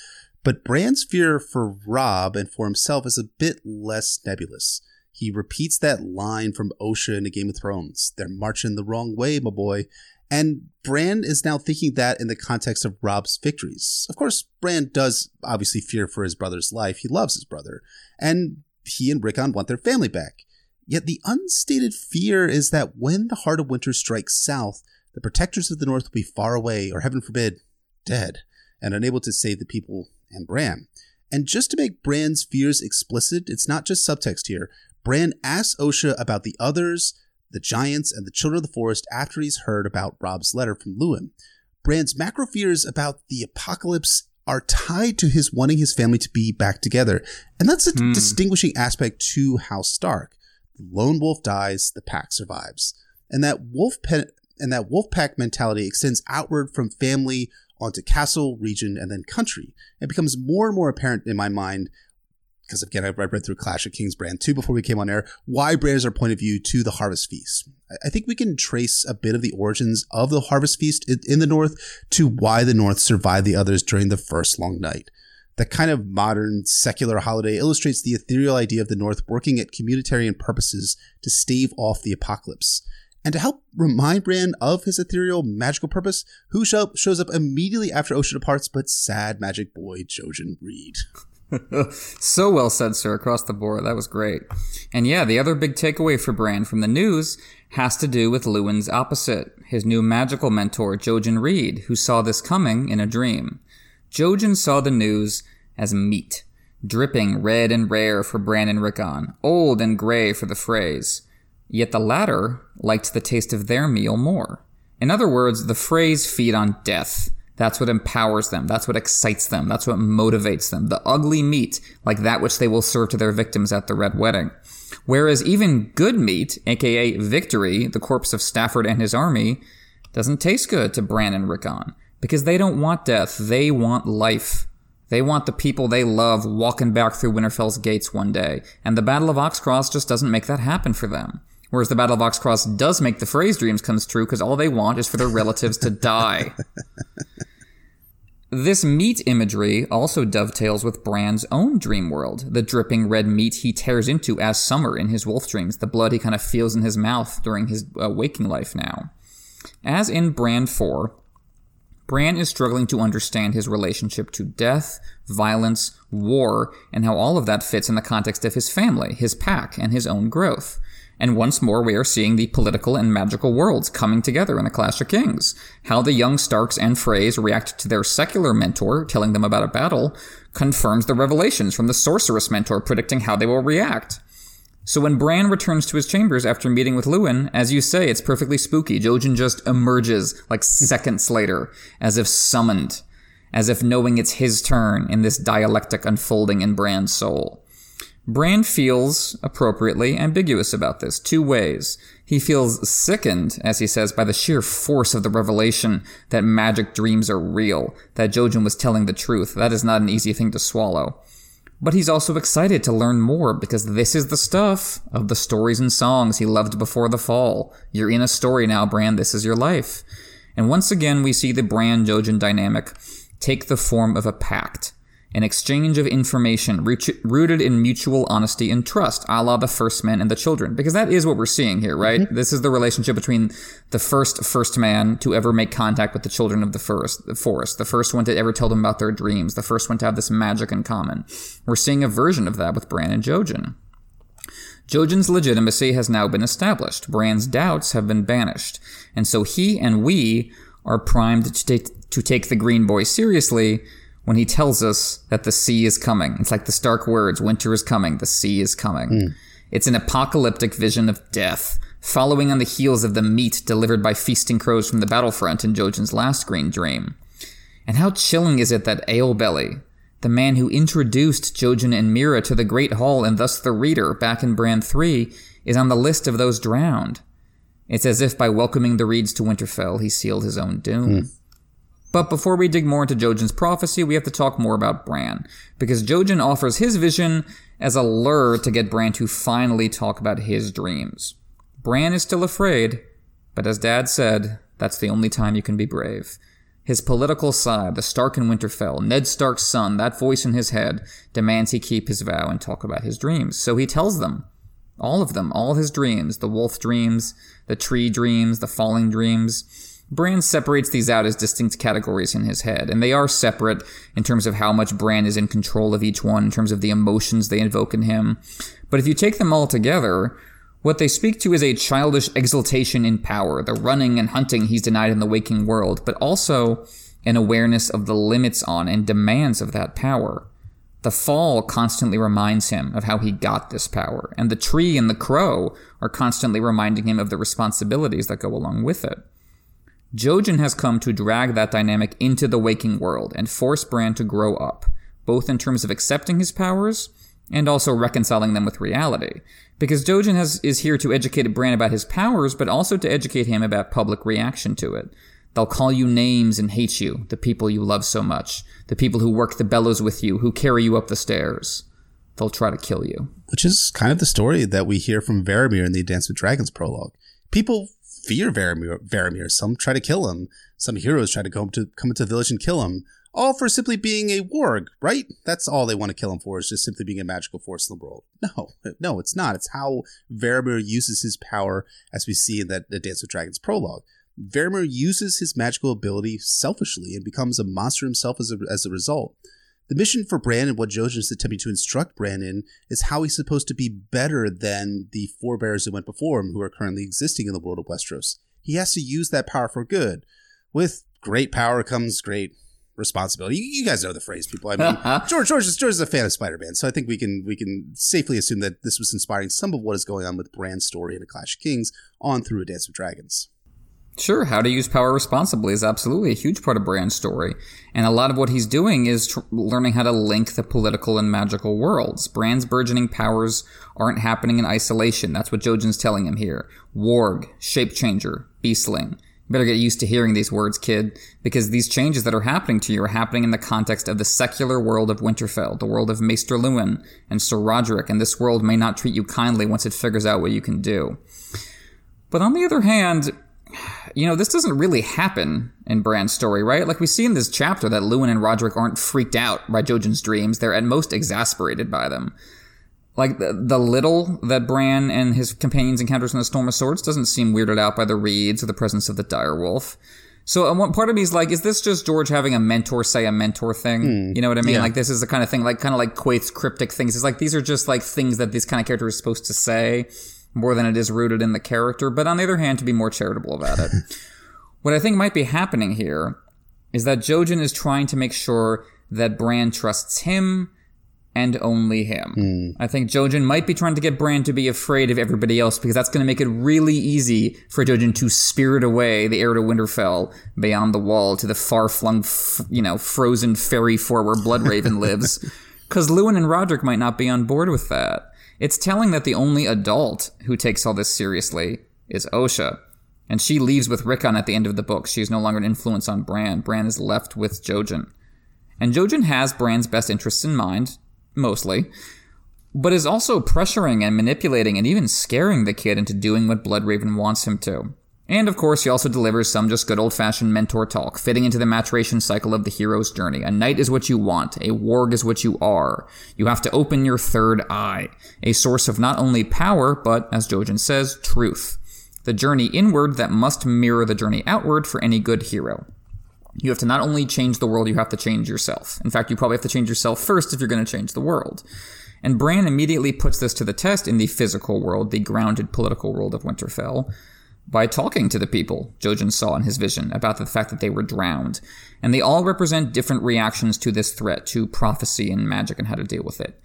But Bran's fear for Robb and for himself is a bit less nebulous. He repeats that line from Osha in A Game of Thrones. They're marching the wrong way, my boy. And Bran is now thinking that in the context of Robb's victories. Of course, Bran does obviously fear for his brother's life. He loves his brother. And he and Rickon want their family back. Yet the unstated fear is that when the heart of winter strikes south, the protectors of the north will be far away, or heaven forbid, dead, and unable to save the people and Bran. And just to make Bran's fears explicit, it's not just subtext here. Bran asks Osha about the others, the giants, and the children of the forest after he's heard about Robb's letter from Luwin. Bran's macro fears about the apocalypse are tied to his wanting his family to be back together. And that's a hmm. distinguishing aspect to House Stark. The lone wolf dies, the pack survives. And that wolf pe- and that wolf pack mentality extends outward from family onto castle, region, and then country. It becomes more and more apparent in my mind because again, I read through Clash of Kings Bran 2 before we came on air, why Bran is our point of view to the Harvest Feast. I think we can trace a bit of the origins of the Harvest Feast in the North to why the North survived the others during the first long night. That kind of modern secular holiday illustrates the ethereal idea of the North working at communitarian purposes to stave off the apocalypse. And to help remind Bran of his ethereal magical purpose, who shows up immediately after Osha departs but sad magic boy Jojen Reed. so well said, sir, across the board. That was great. And yeah, the other big takeaway for Bran from the news has to do with Luwin's opposite, his new magical mentor, Jojen Reed, who saw this coming in a dream. Jojen saw the news as meat, dripping red and rare for Bran and Rickon, old and gray for the Freys. Yet the latter liked the taste of their meal more. In other words, the Freys feed on death, that's what empowers them. That's what excites them. That's what motivates them. The ugly meat, like that which they will serve to their victims at the Red Wedding. Whereas even good meat, aka victory, the corpse of Stafford and his army, doesn't taste good to Bran and Rickon. Because they don't want death, they want life. They want the people they love walking back through Winterfell's gates one day, and the Battle of Oxcross just doesn't make that happen for them. Whereas the Battle of Oxcross does make the phrase dreams come true because all they want is for their relatives to die. This meat imagery also dovetails with Bran's own dream world, the dripping red meat he tears into as summer in his wolf dreams, the blood he kind of feels in his mouth during his uh, waking life now. As in Bran 4, Bran is struggling to understand his relationship to death, violence, war, and how all of that fits in the context of his family, his pack, and his own growth. And once more, we are seeing the political and magical worlds coming together in the Clash of Kings. How the young Starks and Freys react to their secular mentor telling them about a battle confirms the revelations from the sorceress mentor predicting how they will react. So when Bran returns to his chambers after meeting with Luwin, as you say, it's perfectly spooky. Jojen just emerges like seconds later, as if summoned, as if knowing it's his turn in this dialectic unfolding in Bran's soul. Bran feels, appropriately, ambiguous about this, two ways. He feels sickened, as he says, by the sheer force of the revelation that magic dreams are real, that Jojen was telling the truth. That is not an easy thing to swallow. But he's also excited to learn more because this is the stuff of the stories and songs he loved before the fall. You're in a story now, Bran. This is your life. And once again, we see the Bran Jojen dynamic take the form of a pact an exchange of information rooted in mutual honesty and trust, a la the first man and the children. Because that is what we're seeing here, right? Mm-hmm. This is the relationship between the first first man to ever make contact with the children of the first the forest, the first one to ever tell them about their dreams, the first one to have this magic in common. We're seeing a version of that with Bran and Jojen. Jojen's legitimacy has now been established. Bran's doubts have been banished. And so he and we are primed to take, to take the Green Boy seriously when he tells us that the sea is coming. It's like the stark words winter is coming, the sea is coming. Mm. It's an apocalyptic vision of death, following on the heels of the meat delivered by feasting crows from the battlefront in Jojen's last green dream. And how chilling is it that Alebelly, the man who introduced Jojen and Meera to the Great Hall and thus the reader back in Bran 3, is on the list of those drowned? It's as if by welcoming the Reeds to Winterfell, he sealed his own doom. Mm. But before we dig more into Jojen's prophecy, we have to talk more about Bran, because Jojen offers his vision as a lure to get Bran to finally talk about his dreams. Bran is still afraid, but as Dad said, that's the only time you can be brave. His political side, the Stark in Winterfell, Ned Stark's son, that voice in his head, demands he keep his vow and talk about his dreams. So he tells them, all of them, all his dreams, the wolf dreams, the tree dreams, the falling dreams. Bran separates these out as distinct categories in his head, and they are separate in terms of how much Bran is in control of each one, in terms of the emotions they invoke in him. But if you take them all together, what they speak to is a childish exultation in power, the running and hunting he's denied in the waking world, but also an awareness of the limits on and demands of that power. The fall constantly reminds him of how he got this power, and the tree and the crow are constantly reminding him of the responsibilities that go along with it. Jojen has come to drag that dynamic into the waking world and force Bran to grow up, both in terms of accepting his powers and also reconciling them with reality. Because Jojen has, is here to educate Bran about his powers, but also to educate him about public reaction to it. They'll call you names and hate you, the people you love so much, the people who work the bellows with you, who carry you up the stairs. They'll try to kill you. Which is kind of the story that we hear from Varamir in the Dance with Dragons prologue. People fear Varamir. Varamir. Some try to kill him. Some heroes try to come to come into the village and kill him all for simply being a warg, right? That's all they want to kill him for is just simply being a magical force in the world. No, no, it's not. It's how Varamir uses his power, as we see in that the Dance of Dragons prologue. Varamir uses his magical ability selfishly and becomes a monster himself as a, as a result. The mission for Bran and what Jojen is attempting to instruct Bran in is how he's supposed to be better than the forebears who went before him who are currently existing in the world of Westeros. He has to use that power for good. With great power comes great responsibility. You, you guys know the phrase, people. I mean, George George is, George is a fan of Spider Man, so I think we can we can safely assume that this was inspiring some of what is going on with Bran's story in A Clash of Kings on through A Dance of Dragons. Sure, how to use power responsibly is absolutely a huge part of Bran's story. And a lot of what he's doing is tr- learning how to link the political and magical worlds. Bran's burgeoning powers aren't happening in isolation. That's what Jojen's telling him here. Warg, Shape Changer, Beastling. You better get used to hearing these words, kid, because these changes that are happening to you are happening in the context of the secular world of Winterfell, the world of Maester Luwin and Sir Rodrik, and this world may not treat you kindly once it figures out what you can do. But on the other hand, you know, this doesn't really happen in Bran's story, right? Like we see in this chapter that Luwin and Rodrik aren't freaked out by Jojen's dreams, they're at most exasperated by them. Like the, the little that Bran and his companions encounters in the Storm of Swords doesn't seem weirded out by the reeds or the presence of the direwolf. So uh, one part of me is like, is this just George having a mentor say a mentor thing? Mm, you know what I mean? Yeah. Like this is the kind of thing, like kind of like Quaithe's cryptic things. It's like these are just like things that this kind of character is supposed to say more than it is rooted in the character. But on the other hand, to be more charitable about it, what I think might be happening here is that Jojen is trying to make sure that Bran trusts him and only him. Mm. I think Jojen might be trying to get Bran to be afraid of everybody else because that's going to make it really easy for Jojen to spirit away the heir to Winterfell beyond the wall to the far-flung, f- you know, frozen fairy fort where Bloodraven lives. Because Luwin and Rodrik might not be on board with that. It's telling that the only adult who takes all this seriously is Osha. And she leaves with Rickon at the end of the book. She is no longer an influence on Bran. Bran is left with Jojen. And Jojen has Bran's best interests in mind, mostly, but is also pressuring and manipulating and even scaring the kid into doing what Bloodraven wants him to. And of course, he also delivers some just good old fashioned mentor talk, fitting into the maturation cycle of the hero's journey. A knight is what you want, a warg is what you are. You have to open your third eye, a source of not only power, but, as Jojen says, truth. The journey inward that must mirror the journey outward for any good hero. You have to not only change the world, you have to change yourself. In fact, you probably have to change yourself first if you're going to change the world. And Bran immediately puts this to the test in the physical world, the grounded political world of Winterfell, by talking to the people Jojen saw in his vision about the fact that they were drowned. And they all represent different reactions to this threat, to prophecy and magic and how to deal with it.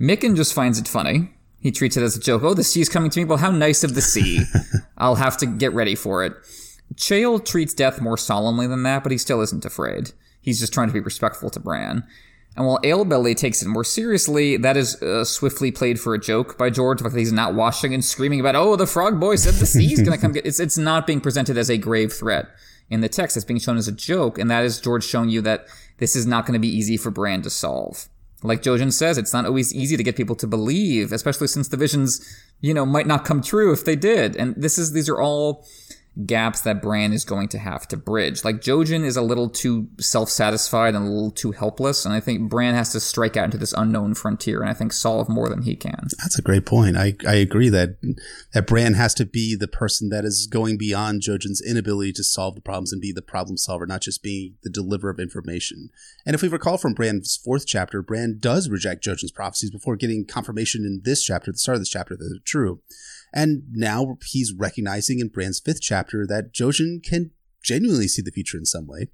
Mikken just finds it funny. He treats it as a joke. Oh, the sea's coming to me. Well, how nice of the sea. I'll have to get ready for it. Chayle treats death more solemnly than that, but he still isn't afraid. He's just trying to be respectful to Bran. And while Alebelly takes it more seriously, that is uh, swiftly played for a joke by George. That he's not washing and screaming about, "Oh, the frog boy said the sea's gonna come get." It's it's not being presented as a grave threat in the text. It's being shown as a joke, and that is George showing you that this is not to be easy for Bran to solve. Like Jojen says, it's not always easy to get people to believe, especially since the visions, you know, might not come true if they did. And this is these are all gaps that Bran is going to have to bridge. Like Jojen is a little too self-satisfied and a little too helpless, and I think Bran has to strike out into this unknown frontier and I think solve more than he can. That's a great point. I, I agree that that Bran has to be the person that is going beyond Jojen's inability to solve the problems and be the problem solver, not just be the deliverer of information. And if we recall from Bran's fourth chapter, Bran does reject Jojen's prophecies before getting confirmation in this chapter, the start of this chapter, that they're true. And now he's recognizing in Bran's fifth chapter that Jojen can genuinely see the future in some way.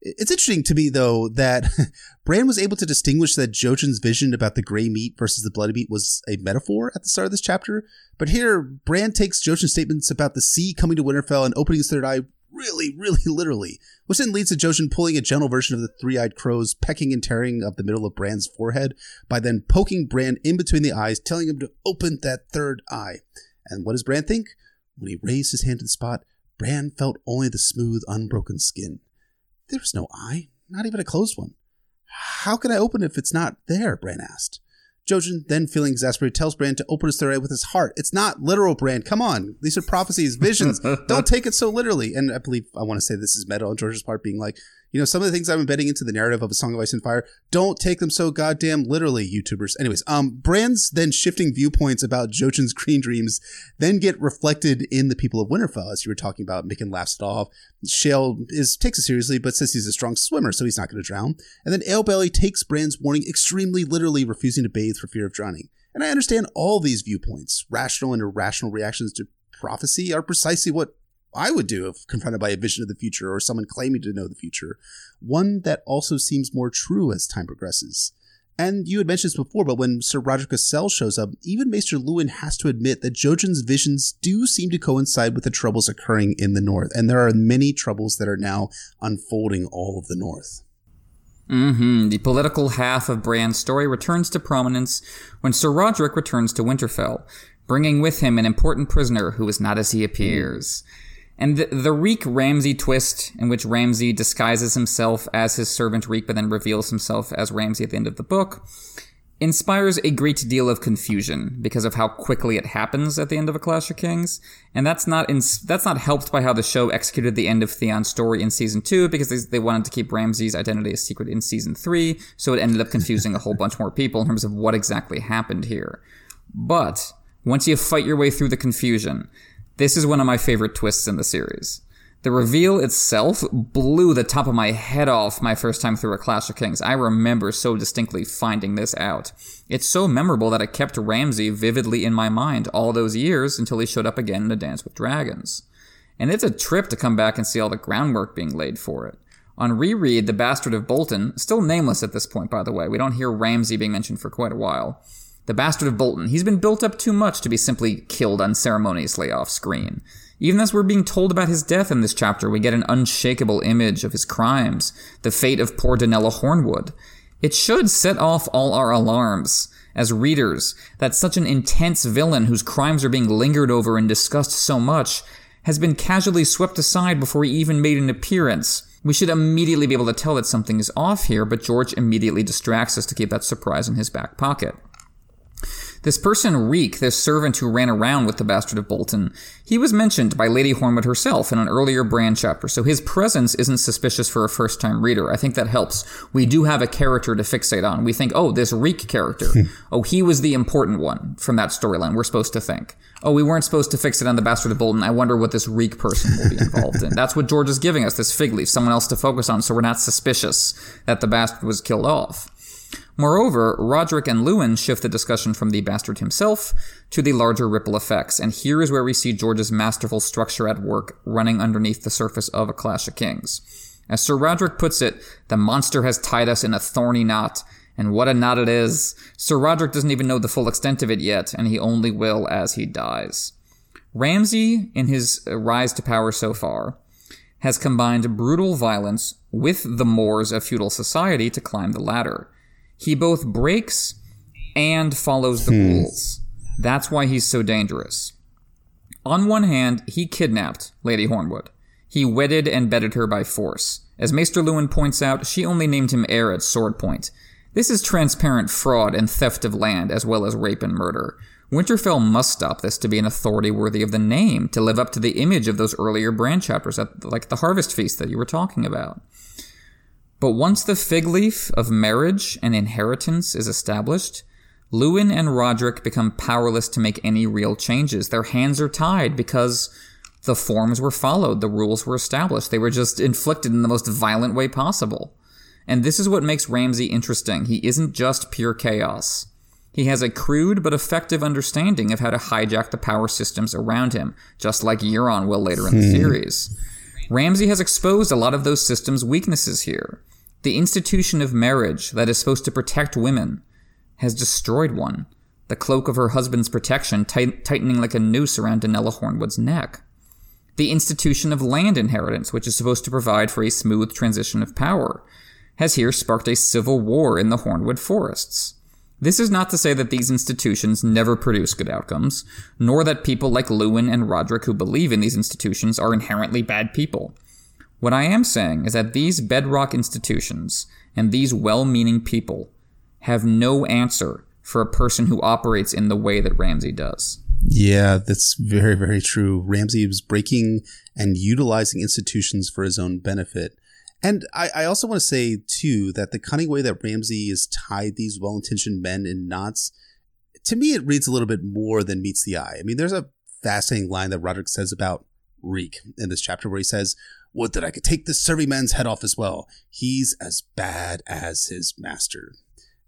It's interesting to me, though, that Bran was able to distinguish that Jojen's vision about the gray meat versus the bloody meat was a metaphor at the start of this chapter. But here, Bran takes Jojen's statements about the sea coming to Winterfell and opening his third eye really, really literally, which then leads to Jojen pulling a gentle version of the three-eyed crows, pecking and tearing up the middle of Bran's forehead, by then poking Bran in between the eyes, telling him to open that third eye. And what does Bran think? When he raised his hand to the spot, Bran felt only the smooth, unbroken skin. There was no eye, not even a closed one. How can I open it if it's not there? Bran asked. Jojen, then feeling exasperated, tells Bran to open his third eye with his heart. It's not literal, Bran. Come on. These are prophecies, visions. Don't take it so literally. And I believe I want to say this is meta on George's part, being like, you know, some of the things I'm embedding into the narrative of A Song of Ice and Fire, don't take them so goddamn literally, YouTubers. Anyways, um, Bran's then shifting viewpoints about Jojen's green dreams then get reflected in the people of Winterfell, as you were talking about, Mikken laughs it off. Chayle is takes it seriously, but says he's a strong swimmer, so he's not going to drown. And then Alebelly takes Bran's warning extremely literally, refusing to bathe for fear of drowning. And I understand all these viewpoints. Rational and irrational reactions to prophecy are precisely what I would do if confronted by a vision of the future or someone claiming to know the future. One that also seems more true as time progresses. And you had mentioned this before, but when Sir Rodrik Cassel shows up, even Maester Luwin has to admit that Jojen's visions do seem to coincide with the troubles occurring in the north, and there are many troubles that are now unfolding all of the north. Mm-hmm. The political half of Bran's story returns to prominence when Sir Rodrik returns to Winterfell, bringing with him an important prisoner who is not as he appears. Mm. And the, the Reek Ramsay twist, in which Ramsay disguises himself as his servant Reek, but then reveals himself as Ramsay at the end of the book, inspires a great deal of confusion because of how quickly it happens at the end of A Clash of Kings, and that's not in, that's not helped by how the show executed the end of Theon's story in season two because they, they wanted to keep Ramsay's identity a secret in season three, so it ended up confusing a whole bunch more people in terms of what exactly happened here. But once you fight your way through the confusion, this is one of my favorite twists in the series. The reveal itself blew the top of my head off my first time through a Clash of Kings. I remember so distinctly finding this out. It's so memorable that it kept Ramsay vividly in my mind all those years until he showed up again in A Dance with Dragons. And it's a trip to come back and see all the groundwork being laid for it. On reread, the Bastard of Bolton, still nameless at this point, by the way, we don't hear Ramsay being mentioned for quite a while. The Bastard of Bolton, he's been built up too much to be simply killed unceremoniously off screen. Even as we're being told about his death in this chapter, we get an unshakable image of his crimes, the fate of poor Donella Hornwood. It should set off all our alarms as readers that such an intense villain whose crimes are being lingered over and discussed so much has been casually swept aside before he even made an appearance. We should immediately be able to tell that something is off here, but George immediately distracts us to keep that surprise in his back pocket. This person, Reek, this servant who ran around with the Bastard of Bolton, he was mentioned by Lady Hornwood herself in an earlier Bran chapter, so his presence isn't suspicious for a first time reader. I think that helps. We do have a character to fixate on. We think, oh, this Reek character. oh, he was the important one from that storyline, we're supposed to think. Oh, we weren't supposed to fix it on the Bastard of Bolton. I wonder what this Reek person will be involved in. That's what George is giving us, this fig leaf, someone else to focus on, so we're not suspicious that the Bastard was killed off. Moreover, Rodrik and Luwin shift the discussion from the bastard himself to the larger ripple effects, and here is where we see George's masterful structure at work running underneath the surface of A Clash of Kings. As Sir Rodrik puts it, the monster has tied us in a thorny knot, and what a knot it is. Sir Rodrik doesn't even know the full extent of it yet, and he only will as he dies. Ramsay, in his rise to power so far, has combined brutal violence with the mores of feudal society to climb the ladder. He both breaks and follows the hmm. rules. That's why he's so dangerous. On one hand, he kidnapped Lady Hornwood. He wedded and bedded her by force. As Maester Luwin points out, she only named him heir at sword point. This is transparent fraud and theft of land, as well as rape and murder. Winterfell must stop this to be an authority worthy of the name, to live up to the image of those earlier Bran chapters, at, like the Harvest Feast that you were talking about. But once the fig leaf of marriage and inheritance is established, Luwin and Rodrik become powerless to make any real changes. Their hands are tied because the forms were followed, the rules were established. They were just inflicted in the most violent way possible. And this is what makes Ramsay interesting. He isn't just pure chaos. He has a crude but effective understanding of how to hijack the power systems around him, just like Euron will later in the hmm. series. Ramsay has exposed a lot of those systems' weaknesses here. The institution of marriage that is supposed to protect women has destroyed one. The cloak of her husband's protection tightening like a noose around Donella Hornwood's neck. The institution of land inheritance, which is supposed to provide for a smooth transition of power, has here sparked a civil war in the Hornwood forests. This is not to say that these institutions never produce good outcomes, nor that people like Luwin and Rodrik who believe in these institutions are inherently bad people. What I am saying is that these bedrock institutions and these well meaning people have no answer for a person who operates in the way that Ramsay does. Yeah, that's very, very true. Ramsay was breaking and utilizing institutions for his own benefit. And I, I also want to say, too, that the cunning way that Ramsay has tied these well intentioned men in knots, to me, it reads a little bit more than meets the eye. I mean, there's a fascinating line that Rodrik says about Reek in this chapter where he says, Would that I could take this serving man's head off as well. He's as bad as his master.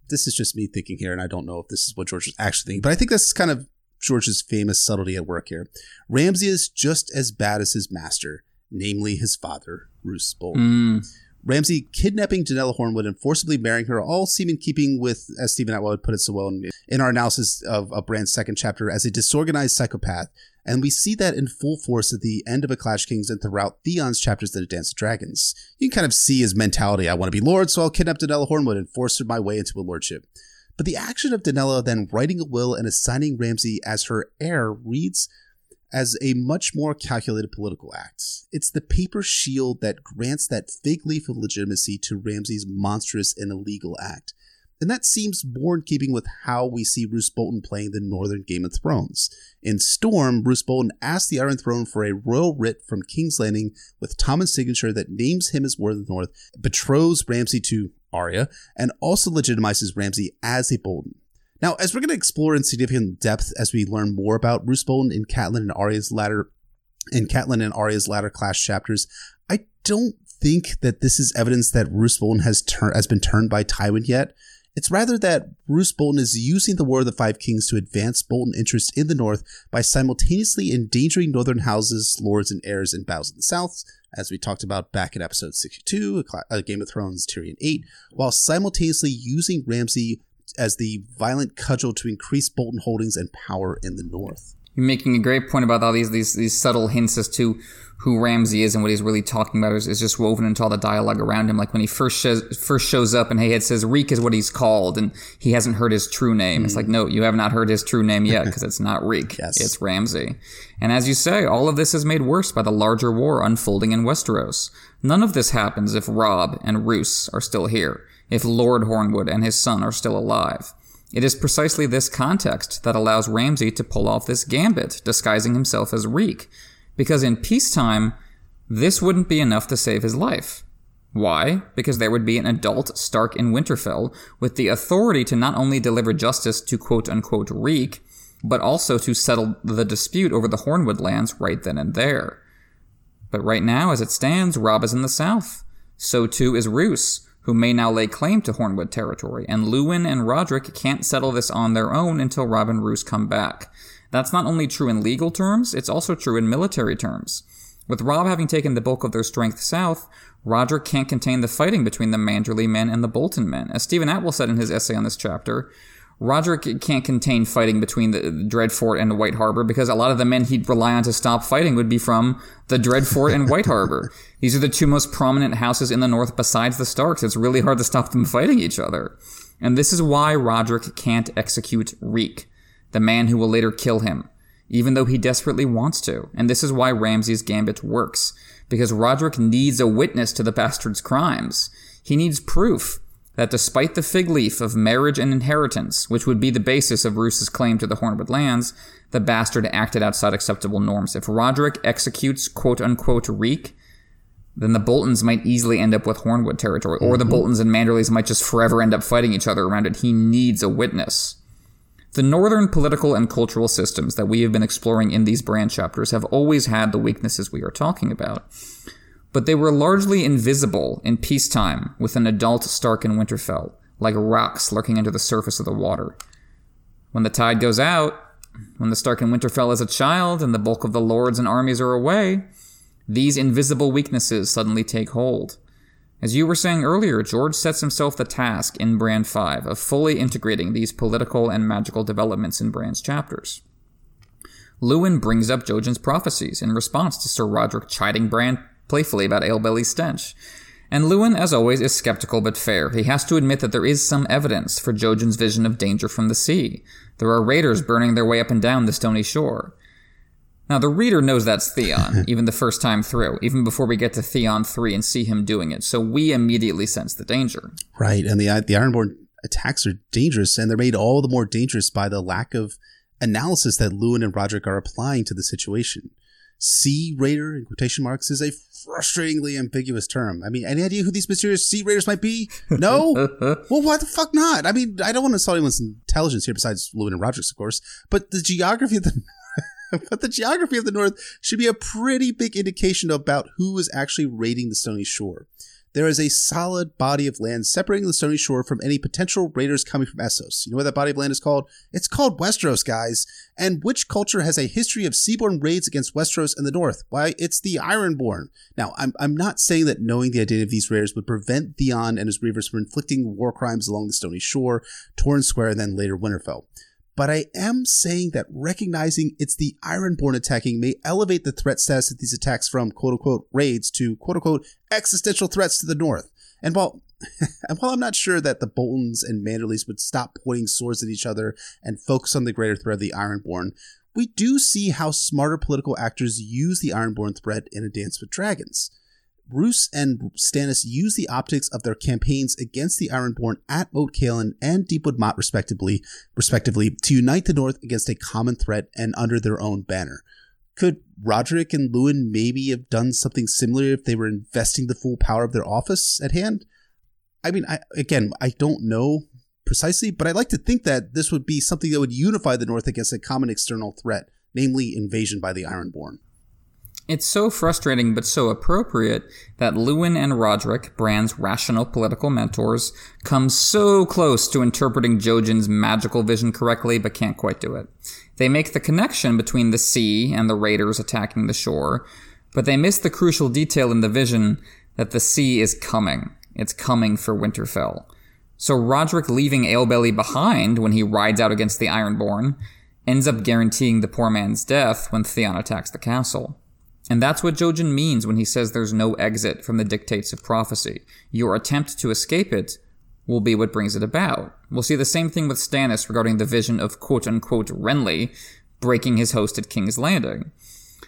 This is just me thinking here, and I don't know if this is what George is actually thinking, but I think this is kind of George's famous subtlety at work here. Ramsay is just as bad as his master, namely his father, Roose Bolton. Mm. Ramsay kidnapping Donella Hornwood and forcibly marrying her all seem in keeping with, as Steven Attewell put it so well in, in our analysis of, of Bran's second chapter, as a disorganized psychopath. And we see that in full force at the end of A Clash Kings and throughout Theon's chapters that Dance of Dragons. You can kind of see his mentality. I want to be lord, so I'll kidnap Donella Hornwood and force her my way into a lordship. But the action of Donella then writing a will and assigning Ramsay as her heir reads as a much more calculated political act. It's the paper shield that grants that fig leaf of legitimacy to Ramsay's monstrous and illegal act. And that seems more in keeping with how we see Roose Bolton playing the Northern Game of Thrones. In Storm, Roose Bolton asks the Iron Throne for a royal writ from King's Landing with Tommen's signature that names him as Ward of the North, betroths Ramsay to Arya, and also legitimizes Ramsay as a Bolton. Now, as we're going to explore in significant depth as we learn more about Roose Bolton in Catelyn and Arya's latter in Catelyn and Arya's latter clash chapters, I don't think that this is evidence that Roose Bolton has turned has been turned by Tywin yet. It's rather that Roose Bolton is using the War of the Five Kings to advance Bolton interests in the North by simultaneously endangering Northern houses, lords, and heirs in battles in the South, as we talked about back in episode 62, a uh, Game of Thrones, Tyrion 8, while simultaneously using Ramsay as the violent cudgel to increase Bolton holdings and power in the North. You're making a great point about all these these, these subtle hints as to who Ramsay is and what he's really talking about is, is just woven into all the dialogue around him. Like when he first shows, first shows up and hey, it says Reek is what he's called, and he hasn't heard his true name. Mm. It's like no, you have not heard his true name yet because it's not Reek, yes. it's Ramsay. And as you say, all of this is made worse by the larger war unfolding in Westeros. None of this happens if Robb and Roose are still here, if Lord Hornwood and his son are still alive. It is precisely this context that allows Ramsay to pull off this gambit, disguising himself as Reek, because in peacetime, this wouldn't be enough to save his life. Why? Because there would be an adult Stark in Winterfell with the authority to not only deliver justice to quote unquote Reek, but also to settle the dispute over the Hornwood lands right then and there. But right now, as it stands, Robb is in the south. So too is Roose, who may now lay claim to Hornwood territory, and Luwin and Rodrik can't settle this on their own until Robb and Roose come back. That's not only true in legal terms, it's also true in military terms. With Robb having taken the bulk of their strength south, Rodrik can't contain the fighting between the Manderly men and the Bolton men. As Steven Attewell said in his essay on this chapter, Rodrik can't contain fighting between the Dreadfort and White Harbor because a lot of the men he'd rely on to stop fighting would be from the Dreadfort and White Harbor. These are the two most prominent houses in the north besides the Starks. It's really hard to stop them fighting each other. And this is why Rodrik can't execute Reek, the man who will later kill him, even though he desperately wants to. And this is why Ramsay's gambit works, because Rodrik needs a witness to the bastard's crimes. He needs proof that despite the fig leaf of marriage and inheritance, which would be the basis of Roose's claim to the Hornwood lands, the bastard acted outside acceptable norms. If Rodrik executes quote unquote Reek, then the Boltons might easily end up with Hornwood territory, or the mm-hmm. Boltons and Manderlys might just forever end up fighting each other around it. He needs a witness. The northern political and cultural systems that we have been exploring in these Bran chapters have always had the weaknesses we are talking about but they were largely invisible in peacetime with an adult Stark in Winterfell, like rocks lurking under the surface of the water. When the tide goes out, when the Stark in Winterfell is a child and the bulk of the lords and armies are away, these invisible weaknesses suddenly take hold. As you were saying earlier, George sets himself the task in Bran 5 of fully integrating these political and magical developments in Bran's chapters. Luwin brings up Jojen's prophecies in response to Sir Rodrik chiding Bran playfully about Alebelly's stench. And Luwin, as always, is skeptical but fair. He has to admit that there is some evidence for Jojen's vision of danger from the sea. There are raiders burning their way up and down the stony shore. Now, the reader knows that's Theon, even the first time through, even before we get to Theon 3 and see him doing it. So we immediately sense the danger. Right. And the, the Ironborn attacks are dangerous, and they're made all the more dangerous by the lack of analysis that Luwin and Rodrik are applying to the situation. Sea Raider in quotation marks is a frustratingly ambiguous term. I mean, any idea who these mysterious Sea Raiders might be? No? well, why the fuck not? I mean, I don't want to insult anyone's intelligence here besides Luwin and Rodrik's, of course, but the geography of the but the geography of the North should be a pretty big indication about who is actually raiding the stony shore there is a solid body of land separating the stony shore from any potential raiders coming from Essos. You know what that body of land is called? It's called Westeros, guys. And which culture has a history of seaborne raids against Westeros in the north? Why, it's the Ironborn. Now, I'm, I'm not saying that knowing the identity of these raiders would prevent Theon and his reavers from inflicting war crimes along the stony shore, Torrhen Square, and then later Winterfell but I am saying that recognizing it's the Ironborn attacking may elevate the threat status of these attacks from quote unquote raids to quote unquote existential threats to the north. And while and while I'm not sure that the Boltons and Manderlys would stop pointing swords at each other and focus on the greater threat of the Ironborn, we do see how smarter political actors use the Ironborn threat in A Dance with Dragons. Roose and Stannis use the optics of their campaigns against the Ironborn at Moat Cailin and Deepwood Motte, respectively, respectively, to unite the North against a common threat and under their own banner. Could Rodrik and Luwin maybe have done something similar if they were investing the full power of their office at hand? I mean, I, again, I don't know precisely, but I like to think that this would be something that would unify the North against a common external threat, namely invasion by the Ironborn. It's so frustrating but so appropriate that Luwin and Rodrik, Bran's rational political mentors, come so close to interpreting Jojen's magical vision correctly but can't quite do it. They make the connection between the sea and the raiders attacking the shore, but they miss the crucial detail in the vision that the sea is coming. It's coming for Winterfell. So Rodrik leaving Alebelly behind when he rides out against the Ironborn ends up guaranteeing the poor man's death when Theon attacks the castle. And that's what Jojen means when he says there's no exit from the dictates of prophecy. Your attempt to escape it will be what brings it about. We'll see the same thing with Stannis regarding the vision of quote unquote Renly breaking his host at King's Landing.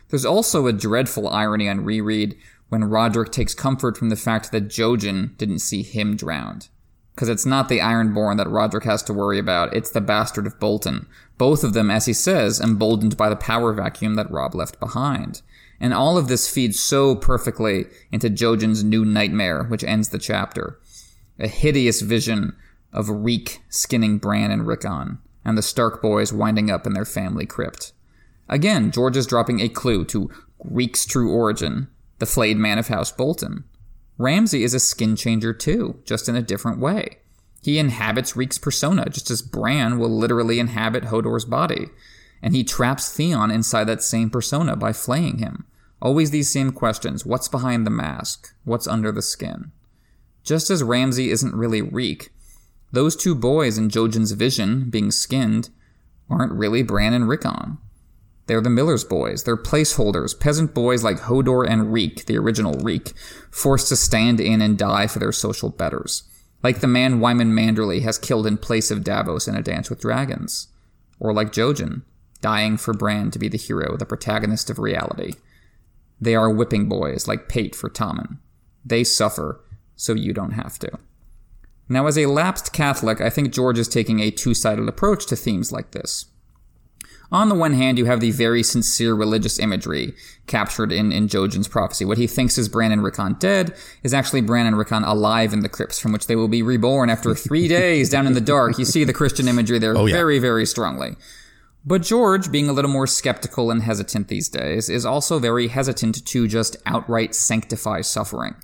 There's also a dreadful irony on reread when Rodrik takes comfort from the fact that Jojen didn't see him drowned. Because it's not the Ironborn that Rodrik has to worry about, it's the bastard of Bolton. Both of them, as he says, emboldened by the power vacuum that Robb left behind. And all of this feeds so perfectly into Jojen's new nightmare, which ends the chapter. A hideous vision of Reek skinning Bran and Rickon, and the Stark boys winding up in their family crypt. Again, George is dropping a clue to Reek's true origin, the flayed man of House Bolton. Ramsay is a skin changer too, just in a different way. He inhabits Reek's persona, just as Bran will literally inhabit Hodor's body. And he traps Theon inside that same persona by flaying him. Always these same questions what's behind the mask? What's under the skin? Just as Ramsay isn't really Reek, Those two boys in Jojen's vision, being skinned, aren't really Bran and Rickon. They're the Miller's boys. They're placeholders, peasant boys like Hodor and Reek, the original Reek, forced to stand in and die for their social betters. Like the man Wyman Manderly has killed in place of Davos in A Dance with Dragons. Or like Jojen, dying for Bran to be the hero, the protagonist of reality. They are whipping boys like Pate for Tommen. They suffer, so you don't have to. Now, as a lapsed Catholic, I think George is taking a two sided approach to themes like this. On the one hand, you have the very sincere religious imagery captured in, in Jojen's prophecy. What he thinks is Bran and Rickon dead is actually Bran and Rickon alive in the crypts from which they will be reborn after three days down in the dark. You see the Christian imagery there oh, yeah. very, very strongly. But George, being a little more skeptical and hesitant these days, is also very hesitant to just outright sanctify suffering.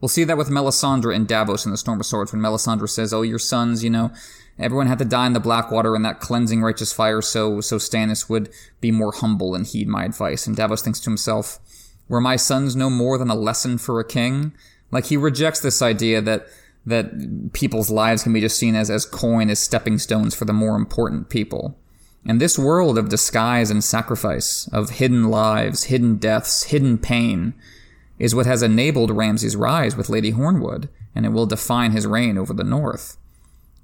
We'll see that with Melisandre and Davos in the Storm of Swords when Melisandre says, Oh, your sons, you know, Everyone had to die in the Blackwater in that cleansing righteous fire so so Stannis would be more humble and heed my advice. And Davos thinks to himself, Were my sons no more than a lesson for a king? Like he rejects this idea that that people's lives can be just seen as, as coin, as stepping stones for the more important people. And this world of disguise and sacrifice, of hidden lives, hidden deaths, hidden pain, is what has enabled Ramsay's rise with Lady Hornwood, and it will define his reign over the North.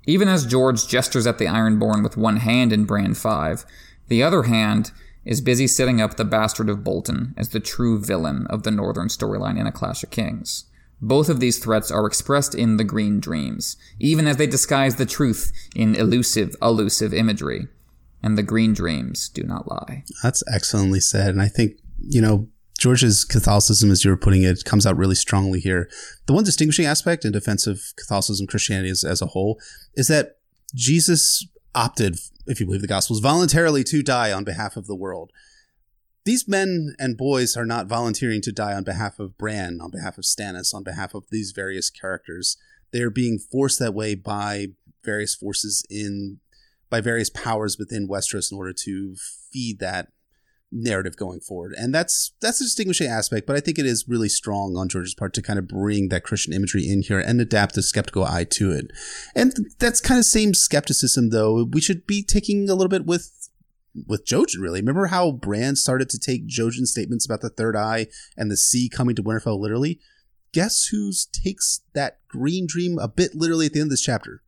Even as George gestures at the Ironborn with one hand in Bran 5, the other hand is busy setting up the Bastard of Bolton as the true villain of the Northern storyline in A Clash of Kings. Both of these threats are expressed in the Green Dreams, even as they disguise the truth in elusive, elusive imagery. And the Green Dreams do not lie. That's excellently said. And I think, you know, George's Catholicism, as you were putting it, comes out really strongly here. The one distinguishing aspect in defense of Catholicism, Christianity as, as a whole, is that Jesus opted, if you believe the Gospels, voluntarily to die on behalf of the world. These men and boys are not volunteering to die on behalf of Bran, on behalf of Stannis, on behalf of these various characters. They are being forced that way by various forces in, by various powers within Westeros in order to feed that narrative going forward. And that's that's a distinguishing aspect, but I think it is really strong on George's part to kind of bring that Christian imagery in here and adapt a skeptical eye to it. And that's kind of same skepticism though. We should be taking a little bit with with Jojen really. Remember how Bran started to take Jojen's statements about the third eye and the sea coming to Winterfell literally? Guess who takes that green dream a bit literally at the end of this chapter?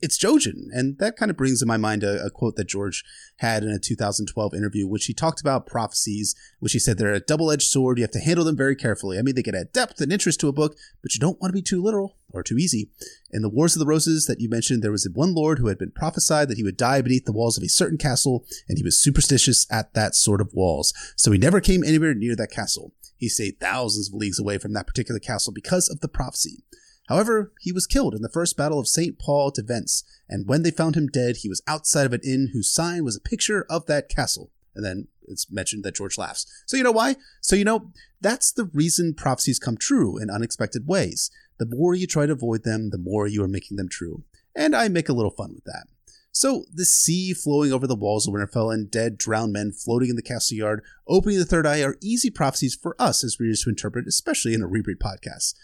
It's Jojen. And that kind of brings in my mind a, a, quote that George had in a 2012 interview, which he talked about prophecies, which he said they're a double edged sword. You have to handle them very carefully. I mean, they can add depth and interest to a book, but you don't want to be too literal or too easy. In the Wars of the Roses that you mentioned, there was one lord who had been prophesied that he would die beneath the walls of a certain castle, and he was superstitious at that sort of walls. So he never came anywhere near that castle. He stayed thousands of leagues away from that particular castle because of the prophecy. However, he was killed in the first battle of St. Paul de Vence, and when they found him dead, he was outside of an inn whose sign was a picture of that castle. And then it's mentioned that George laughs. So you know why? So you know, that's the reason prophecies come true in unexpected ways. The more you try to avoid them, the more you are making them true. And I make a little fun with that. So, the sea flowing over the walls of Winterfell and dead, drowned men floating in the castle yard, opening the third eye are easy prophecies for us as readers to interpret, especially in a reread podcast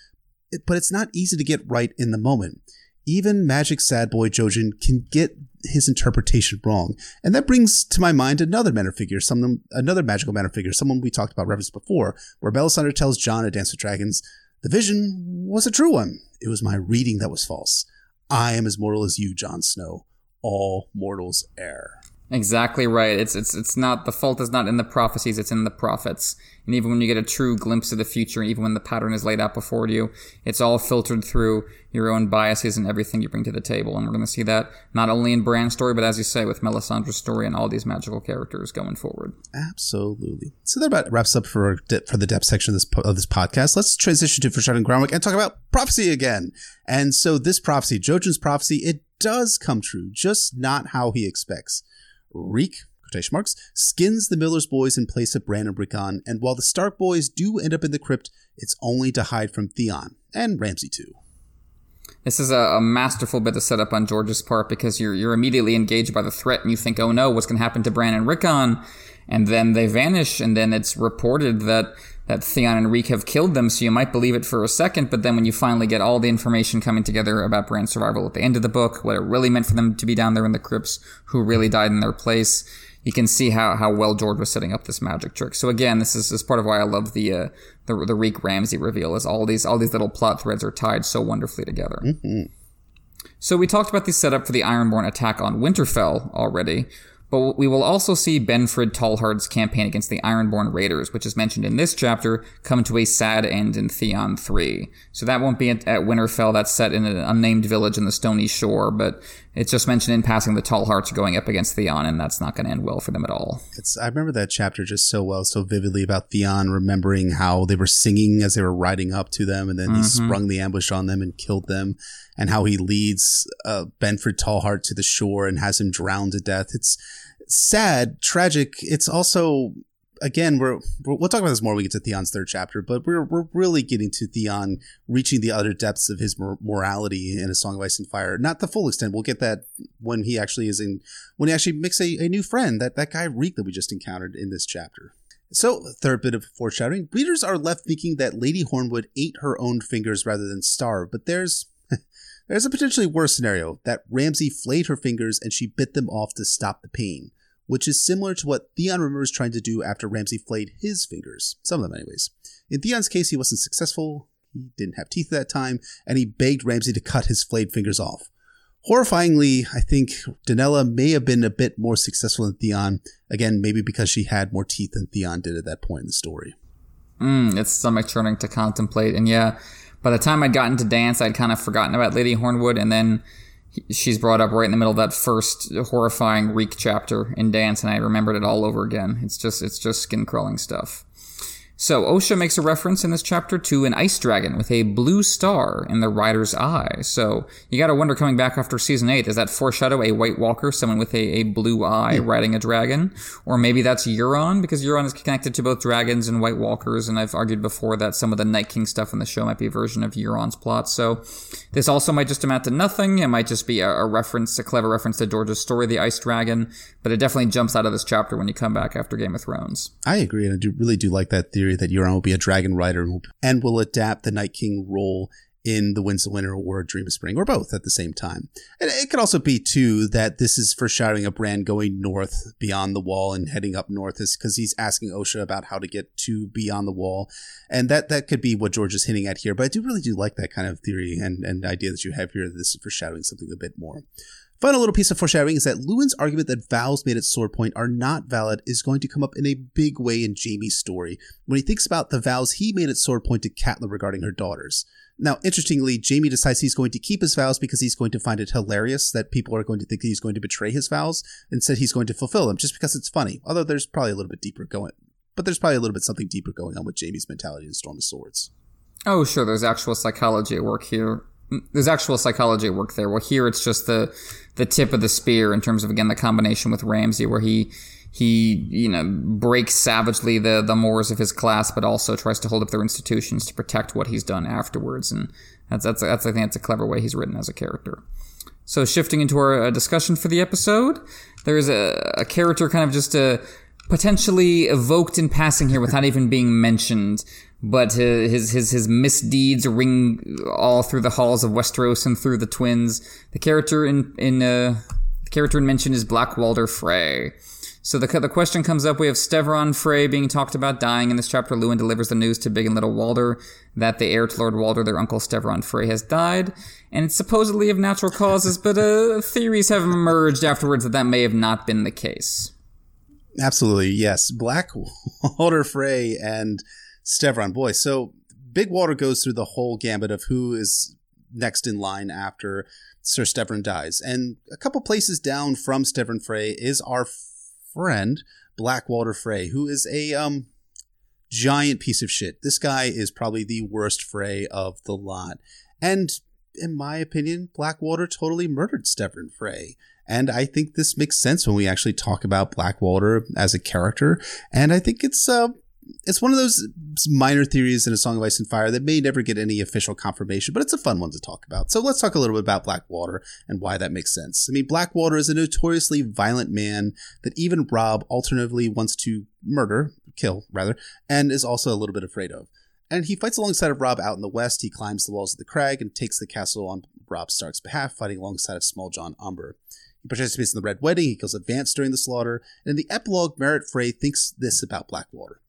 but it's not easy to get right in the moment. Even Magic Sad Boy Jojen can get his interpretation wrong. And that brings to my mind another matter figure, some another magical manner figure, someone we talked about reference before, where Melisandre tells Jon at Dance with Dragons, the vision was a true one. It was my reading that was false. I am as mortal as you, Jon Snow. All mortals err. Exactly right. It's it's it's not the fault is not in the prophecies, it's in the prophets. And even when you get a true glimpse of the future, even when the pattern is laid out before you, it's all filtered through your own biases and everything you bring to the table. And we're going to see that not only in Bran's story, but as you say, with Melisandre's story and all these magical characters going forward. Absolutely. So that about wraps up for for the depth section of this of this podcast. Let's transition to Foreshadowing Groundwork and talk about prophecy again. And so this prophecy, Jojen's prophecy, it does come true, just not how he expects. Reek, quotation marks, skins the Miller's boys in place of Bran and Rickon, and while the Stark boys do end up in the crypt, it's only to hide from Theon, and Ramsay too. This is a, a, masterful bit of setup on George's part because you're you're immediately engaged by the threat and you think, oh no, what's going to happen to Bran and Rickon? and then they vanish, and then it's reported that that Theon and Reek have killed them, so you might believe it for a second, but then when you finally get all the information coming together about Bran's survival at the end of the book, what it really meant for them to be down there in the crypts, who really died in their place, you can see how, how well George was setting up this magic trick. So again, this is, this is part of why I love the uh, the the Reek Ramsay reveal, is all these all these little plot threads are tied so wonderfully together. Mm-hmm. So we talked about the setup for the Ironborn attack on Winterfell already, but we will also see Benfred Tallhart's campaign against the Ironborn Raiders, which is mentioned in this chapter, come to a sad end in Theon 3. So that won't be at, at Winterfell, that's set in an unnamed village in the Stony Shore, but it's just mentioned in passing the Tallharts going up against Theon, and that's not going to end well for them at all. It's I remember that chapter just so well, so vividly about Theon remembering how they were singing as they were riding up to them, and then he Mhm. sprung the ambush on them and killed them, and how he leads uh, Benfred Tallhart to the shore and has him drowned to death. It's sad, tragic. It's also again we're, we're we'll talk about this more when we get to Theon's third chapter, but we're we're really getting to Theon reaching the utter depths of his mor- morality in A Song of Ice and Fire. Not the full extent. We'll get that when he actually is in when he actually makes a, a new friend. That that guy Reek that we just encountered in this chapter. So, third bit of foreshadowing. Readers are left thinking that Lady Hornwood ate her own fingers rather than starve, but there's there's a potentially worse scenario that Ramsay flayed her fingers and she bit them off to stop the pain, which is similar to what Theon remembers trying to do after Ramsay flayed his fingers. Some of them, anyways. In Theon's case, he wasn't successful. He didn't have teeth at that time, and he begged Ramsay to cut his flayed fingers off. Horrifyingly, I think Donella may have been a bit more successful than Theon. Again, maybe because she had more teeth than Theon did at that point in the story. Mm, it's stomach churning to contemplate. And yeah, by the time I'd gotten to dance, I'd kind of forgotten about Lady Hornwood, and then he- she's brought up right in the middle of that first horrifying Reek chapter in dance, and I remembered it all over again. It's just it's just skin crawling stuff. So Osha makes a reference in this chapter to an ice dragon with a blue star in the rider's eye. So you got to wonder, coming back after season eight, does that foreshadow a White Walker, someone with a, a blue eye hmm. riding a dragon, or maybe that's Euron because Euron is connected to both dragons and White Walkers, and I've argued before that some of the Night King stuff in the show might be a version of Euron's plot. So this also might just amount to nothing. It might just be a, a reference, a clever reference to George's story, the Ice Dragon, but it definitely jumps out of this chapter when you come back after Game of Thrones. I agree, and I do really do like that theory that Euron will be a dragon rider and will, and will adapt the Night King role in The Winds of Winter or Dream of Spring, or both at the same time. And it could also be, too, that this is foreshadowing a Bran going north beyond the wall and heading up north is because he's asking Osha about how to get to beyond the wall. And that, that could be what George is hinting at here. But I do really do like that kind of theory and, and idea that you have here that this is foreshadowing something a bit more. Final little piece of foreshadowing is that Luwin's argument that vows made at sword point are not valid is going to come up in a big way in Jaime's story when he thinks about the vows he made at sword point to Catelyn regarding her daughters. Now, interestingly, Jaime decides he's going to keep his vows because he's going to find it hilarious that people are going to think he's going to betray his vows. Instead, he's going to fulfill them just because it's funny. Although there's probably a little bit deeper going, but there's probably a little bit something deeper going on with Jaime's mentality in Storm of Swords. Oh, sure. There's actual psychology at work here. There's actual psychology at work there. Well, here it's just the the tip of the spear in terms of again the combination with Ramsay, where he he you know breaks savagely the the mores of his class, but also tries to hold up their institutions to protect what he's done afterwards. And that's that's that's I think that's a clever way he's written as a character. So shifting into our uh, discussion for the episode, there's a, a character kind of just uh, potentially evoked in passing here without even being mentioned, but his his his misdeeds ring all through the halls of Westeros and through the twins. The character in in uh, the character in mention is Black Walder Frey. So the the question comes up. We have Stevron Frey being talked about dying in this chapter. Luwin delivers the news to Big and Little Walder that the heir to Lord Walder, their uncle Stevron Frey, has died, and it's supposedly of natural causes. But uh, theories have emerged afterwards that that may have not been the case. Absolutely, yes. Black Walder Frey and Stevron. Boy, so Big Walder goes through the whole gambit of who is next in line after Sir Stevron dies. And a couple places down from Stevron Frey is our friend, Black Walder Frey, who is a um giant piece of shit. This guy is probably the worst Frey of the lot. And in my opinion, Black Walder totally murdered Stevron Frey. And I think this makes sense when we actually talk about Black Walder as a character. And I think it's uh it's one of those minor theories in A Song of Ice and Fire that may never get any official confirmation, but it's a fun one to talk about. So let's talk a little bit about Black Walder and why that makes sense. I mean, Black Walder is a notoriously violent man that even Robb alternatively wants to murder, kill rather, and is also a little bit afraid of. And he fights alongside of Robb out in the west. He climbs the walls of the crag and takes the castle on Robb Stark's behalf, fighting alongside of Smalljon Umber. He participates in the Red Wedding, he kills a Vance during the slaughter, and in the epilogue, Merrett Frey thinks this about Black Walder.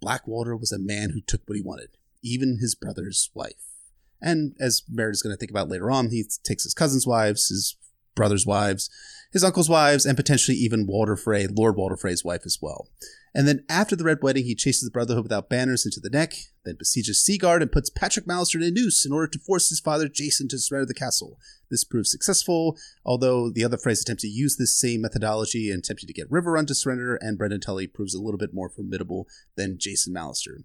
Black Walder was a man who took what he wanted, even his brother's wife. And as Merrett is going to think about later on, he takes his cousin's wives, his brother's wives, his uncle's wives, and potentially even Walder Frey, Lord Walder Frey's wife as well. And then after the Red Wedding, he chases the Brotherhood without banners into the neck, then besieges Seaguard and puts Patrek Mallister in a noose in order to force his father Jason to surrender the castle. This proves successful, although the other Freys attempt to use this same methodology and attempting to get Riverrun to surrender, and Brynden Tully proves a little bit more formidable than Jason Mallister.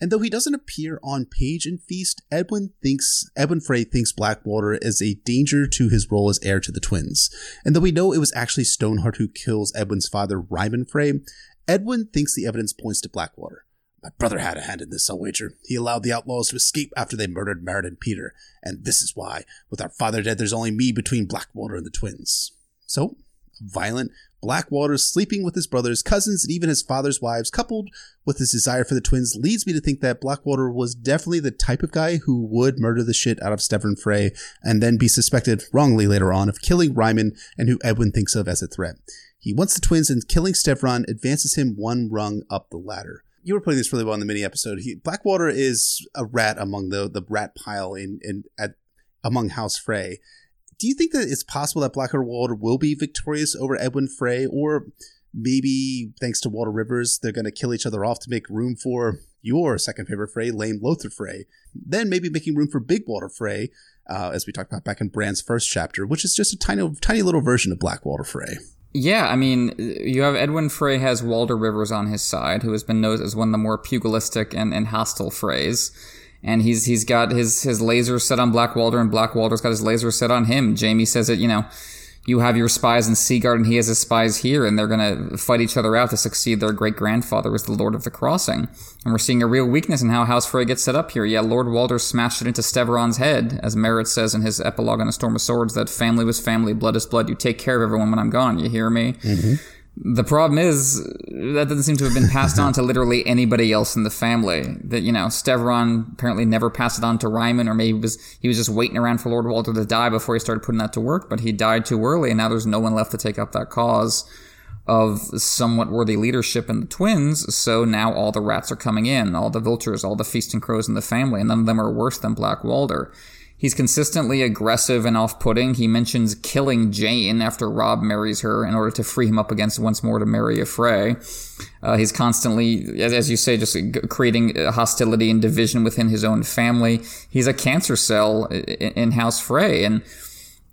And though he doesn't appear on page in Feast, Edwyn thinks Edwyn Frey thinks Black Walder is a danger to his role as heir to the twins. And though we know it was actually Stoneheart who kills Edwyn's father, Ryman Frey, Edwyn thinks the evidence points to Black Walder. My brother had a hand in this, I'll wager. He allowed the outlaws to escape after they murdered Merrett and Petyr, and this is why, with our father dead, there's only me between Black Walder and the twins. So, violent, Black Walder sleeping with his brothers, cousins, and even his father's wives, coupled with his desire for the twins, leads me to think that Black Walder was definitely the type of guy who would murder the shit out of Stevin Frey and then be suspected wrongly later on of killing Ryman and who Edwyn thinks of as a threat. He wants the twins, and killing Stevron advances him one rung up the ladder. You were putting this really well in the mini episode. He, Black Walder is a rat among the the rat pile in in at among House Frey do you think that it's possible that Black Walder will be victorious over Edwyn Frey, or maybe thanks to Walder Rivers, they're going to kill each other off to make room for your second favorite Frey, lame Lothar Frey, then maybe making room for Big Walder Frey, uh, as we talked about back in Bran's first chapter, which is just a tiny, tiny little version of Black Walder Frey. Yeah, I mean, you have Edwyn Frey has Walder Rivers on his side, who has been known as one of the more pugilistic and, and hostile Freys and he's he's got his his laser set on Black Walder, and Black Walder's got his laser set on him. Jaime says it, you know, you have your spies in Seaguard, and he has his spies here, and they're gonna fight each other out to succeed their great grandfather as the Lord of the Crossing. And we're seeing a real weakness in how House Frey gets set up here. Yeah, Lord Walder smashed it into Stevron's head, as Merrett says in his epilogue on A Storm of Swords, that family was family, blood is blood. You take care of everyone when I'm gone. You hear me? Mm-hmm. The problem is that doesn't seem to have been passed on to literally anybody else in the family. That you know, Stevron apparently never passed it on to Ryman, or maybe was he was just waiting around for Lord Walder to die before he started putting that to work. But he died too early, and now there's no one left to take up that cause of somewhat worthy leadership in the twins. So now all the rats are coming in, all the vultures, all the feasting crows in the family, and none of them are worse than Black Walder. He's consistently aggressive and off putting. He mentions killing Jeyne after Robb marries her in order to free him up against once more to marry a Frey. Uh, he's constantly, as you say, just creating hostility and division within his own family. He's a cancer cell in House Frey. And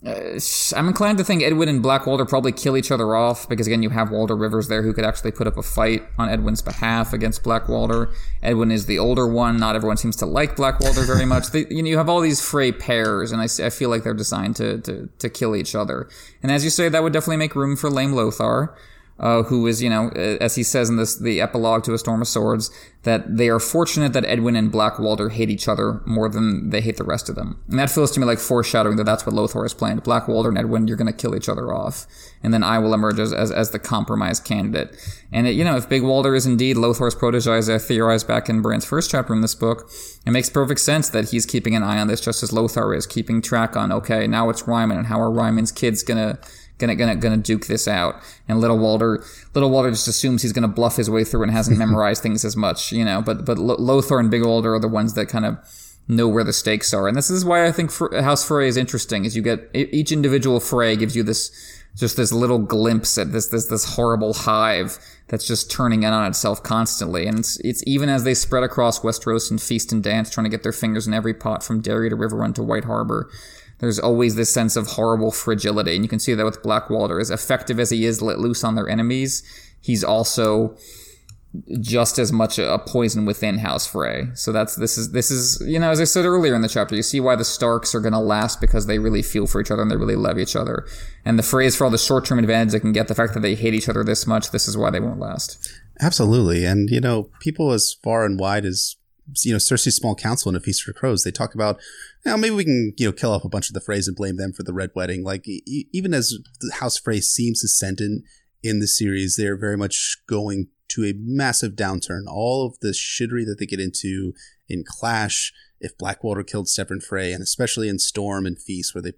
uh, I'm inclined to think Edwyn and Black Walder probably kill each other off because again, you have Walder Rivers there who could actually put up a fight on Edwyn's behalf against Blackwalder. Edwyn is the older one. Not everyone seems to like Black Walder very much. They, you know, you have all these fray pairs, and I, I feel like they're designed to, to to kill each other. And as you say, that would definitely make room for Lame Lothar uh, who is, you know, as he says in this the epilogue to A Storm of Swords, that they are fortunate that Edwyn and Black Walder hate each other more than they hate the rest of them. And that feels to me like foreshadowing that that's what Lothar is planned. Black Walder and Edwyn, you're going to kill each other off. And then I will emerge as, as, as the compromise candidate. And, it, you know, if Big Walder is indeed Lothar's protege, as I theorized back in Bran's first chapter in this book, it makes perfect sense that he's keeping an eye on this just as Lothar is, keeping track on, okay, now it's Ryman, and how are Ryman's kids going to gonna gonna gonna duke this out. And little Walder, little Walder just assumes he's gonna bluff his way through and hasn't memorized things as much, you know. But but Lothar and Big Walder are the ones that kind of know where the stakes are, and this is why I think House Frey is interesting. Is you get each individual Frey gives you this just this little glimpse at this this this horrible hive that's just turning in on itself constantly. And it's, it's even as they spread across Westeros and feast and dance, trying to get their fingers in every pot from Darry to Riverrun to White Harbor there's always this sense of horrible fragility. And you can see that with Black Walder. As effective as he is let loose on their enemies, he's also just as much a poison within House Frey. So that's this is this is you know as I said earlier in the chapter, you see why the Starks are going to last because they really feel for each other and they really love each other. And the phrase for all the short term advantage they can get, the fact that they hate each other this much, this is why they won't last. Absolutely, and you know people as far and wide as you know Cersei's small council in A Feast for Crows, they talk about, know, maybe we can you know kill off a bunch of the Freys and blame them for the Red Wedding. Like e- even as the House Frey seems ascendant in the series, they're very much going to a massive downturn. All of the shittery that they get into in Clash, if Black Walder killed Stephen Frey, and especially in Storm and Feast, where they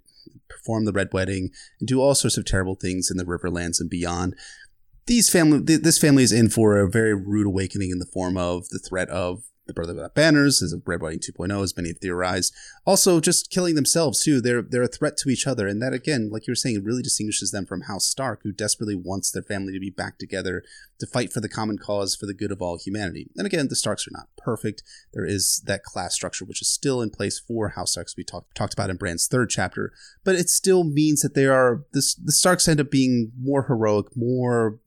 perform the Red Wedding and do all sorts of terrible things in the Riverlands and beyond. These family, this family is in for a very rude awakening in the form of the threat of the Brother Without Banners, as a Red Wedding 2.0, as many have theorized. Also, just killing themselves too. They're they're a threat to each other, and that again, like you were saying, it really distinguishes them from House Stark, who desperately wants their family to be back together to fight for the common cause for the good of all humanity. And again, the Starks are not perfect. There is that class structure which is still in place for House Starks. We talked talked about in Bran's third chapter, but it still means that they are this. The Starks end up being more heroic, more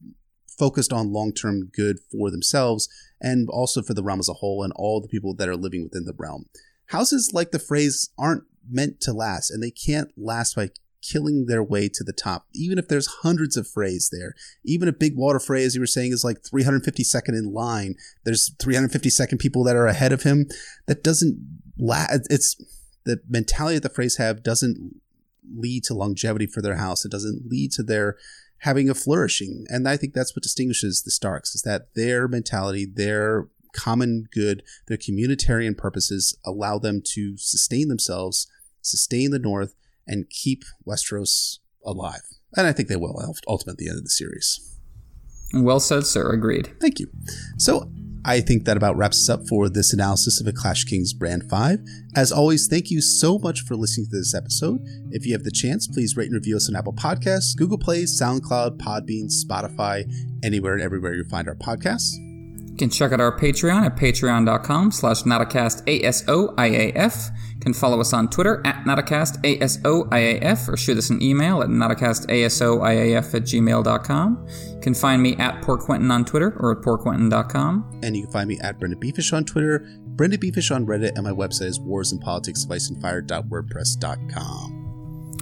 focused on long term good for themselves and also for the realm as a whole and all the people that are living within the realm. Houses like the phrase, aren't meant to last, and they can't last by killing their way to the top. Even if there's hundreds of Freys there, even a Big Walder Frey, as you were saying, is like 352nd in line. There's 352nd people that are ahead of him. That doesn't last. It's the mentality that the Freys have doesn't lead to longevity for their house. It doesn't lead to their having a flourishing. And I think that's what distinguishes the Starks is that their mentality, their common good, their communitarian purposes allow them to sustain themselves, sustain the North, and keep Westeros alive. And I think they will ultimately at the end of the series. Well said, sir. Agreed. Thank you. So I think that about wraps us up for this analysis of A Clash Kings Bran 5. As always, thank you so much for listening to this episode. If you have the chance, please rate and review us on Apple Podcasts, Google Play, SoundCloud, Podbean, Spotify, anywhere and everywhere you find our podcasts. You can check out our Patreon at patreon.com slash nauticast A-S-O-I-A-F can follow us on Twitter at Nauticast ASOIAF or shoot us an email at nauticastasoiaf at gmail.com. You can find me at Poor Quentyn on Twitter or at poorquentyn.com. And you can find me at BryndenBFish on Twitter, BryndenBFish on Reddit, and my website is warsandpoliticsoficeandfire.wordpress.com.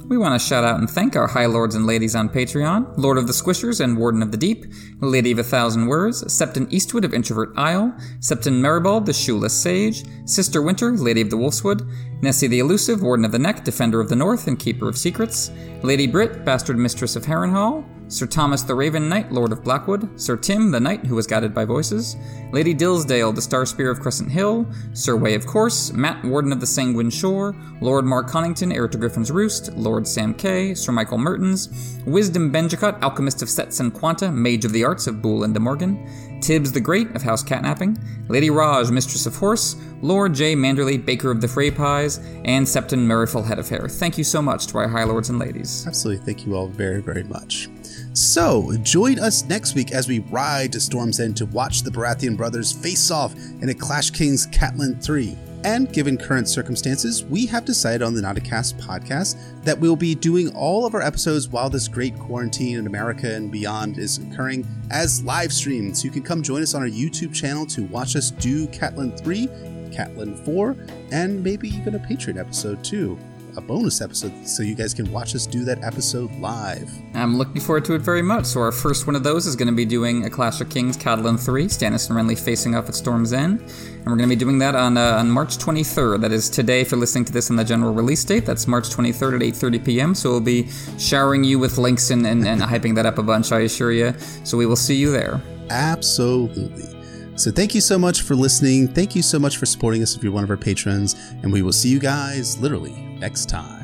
We want to shout out and thank our High Lords and Ladies on Patreon Lord of the Squishers and Warden of the Deep, Lady of a Thousand Words, Septon Eastwood of Introvert Isle, Septon Maribald, the Shoeless Sage, Sister Winter, Lady of the Wolfswood, Nessie the Elusive, Warden of the Neck, Defender of the North, and Keeper of Secrets, Lady Brit, Bastard Mistress of Harrenhal, Sir Thomas the Raven Knight, Lord of Blackwood, Sir Tim the Knight who was guided by voices, Lady Dillsdale, the Star Spear of Crescent Hill, Sir Way of Course, Matt Warden of the Sanguine Shore, Lord Mark Connington, heir to Griffin's Roost, Lord Sam Kay, Sir Michael Mertens, Wisdom Benjicott, Alchemist of Sets and Quanta, Mage of the Arts of Boole and de Morgan, Tibbs the Great of House Catnapping, Lady Raj, Mistress of Horse, Lord J. Manderley, Baker of the Frey Pies, and Septon Merriful, Head of Hair. Thank you so much to our High Lords and Ladies. Absolutely. Thank you all very, very much. So, join us next week as we ride to Storm's End to watch the Baratheon brothers face off in a Clash Kings Catelyn 3. And given current circumstances, we have decided on the Nauticast podcast that we'll be doing all of our episodes while this great quarantine in America and beyond is occurring as live streams. So you can come join us on our YouTube channel to watch us do Catelyn 3, Catelyn 4, and maybe even a Patreon episode too a bonus episode so you guys can watch us do that episode live. I'm looking forward to it very much. So, our first one of those is going to be doing A Clash of Kings Catelyn 3, Stannis and Renly facing off at Storm's End. And we're going to be doing that on, uh, on March 23rd. That is today if you're listening to this on the general release date. That's March 23rd at 8.30 p.m. So, we'll be showering you with links and, and, and hyping that up a bunch, I assure you. So, we will see you there. Absolutely. So thank you so much for listening. Thank you so much for supporting us if you're one of our patrons. And we will see you guys literally next time.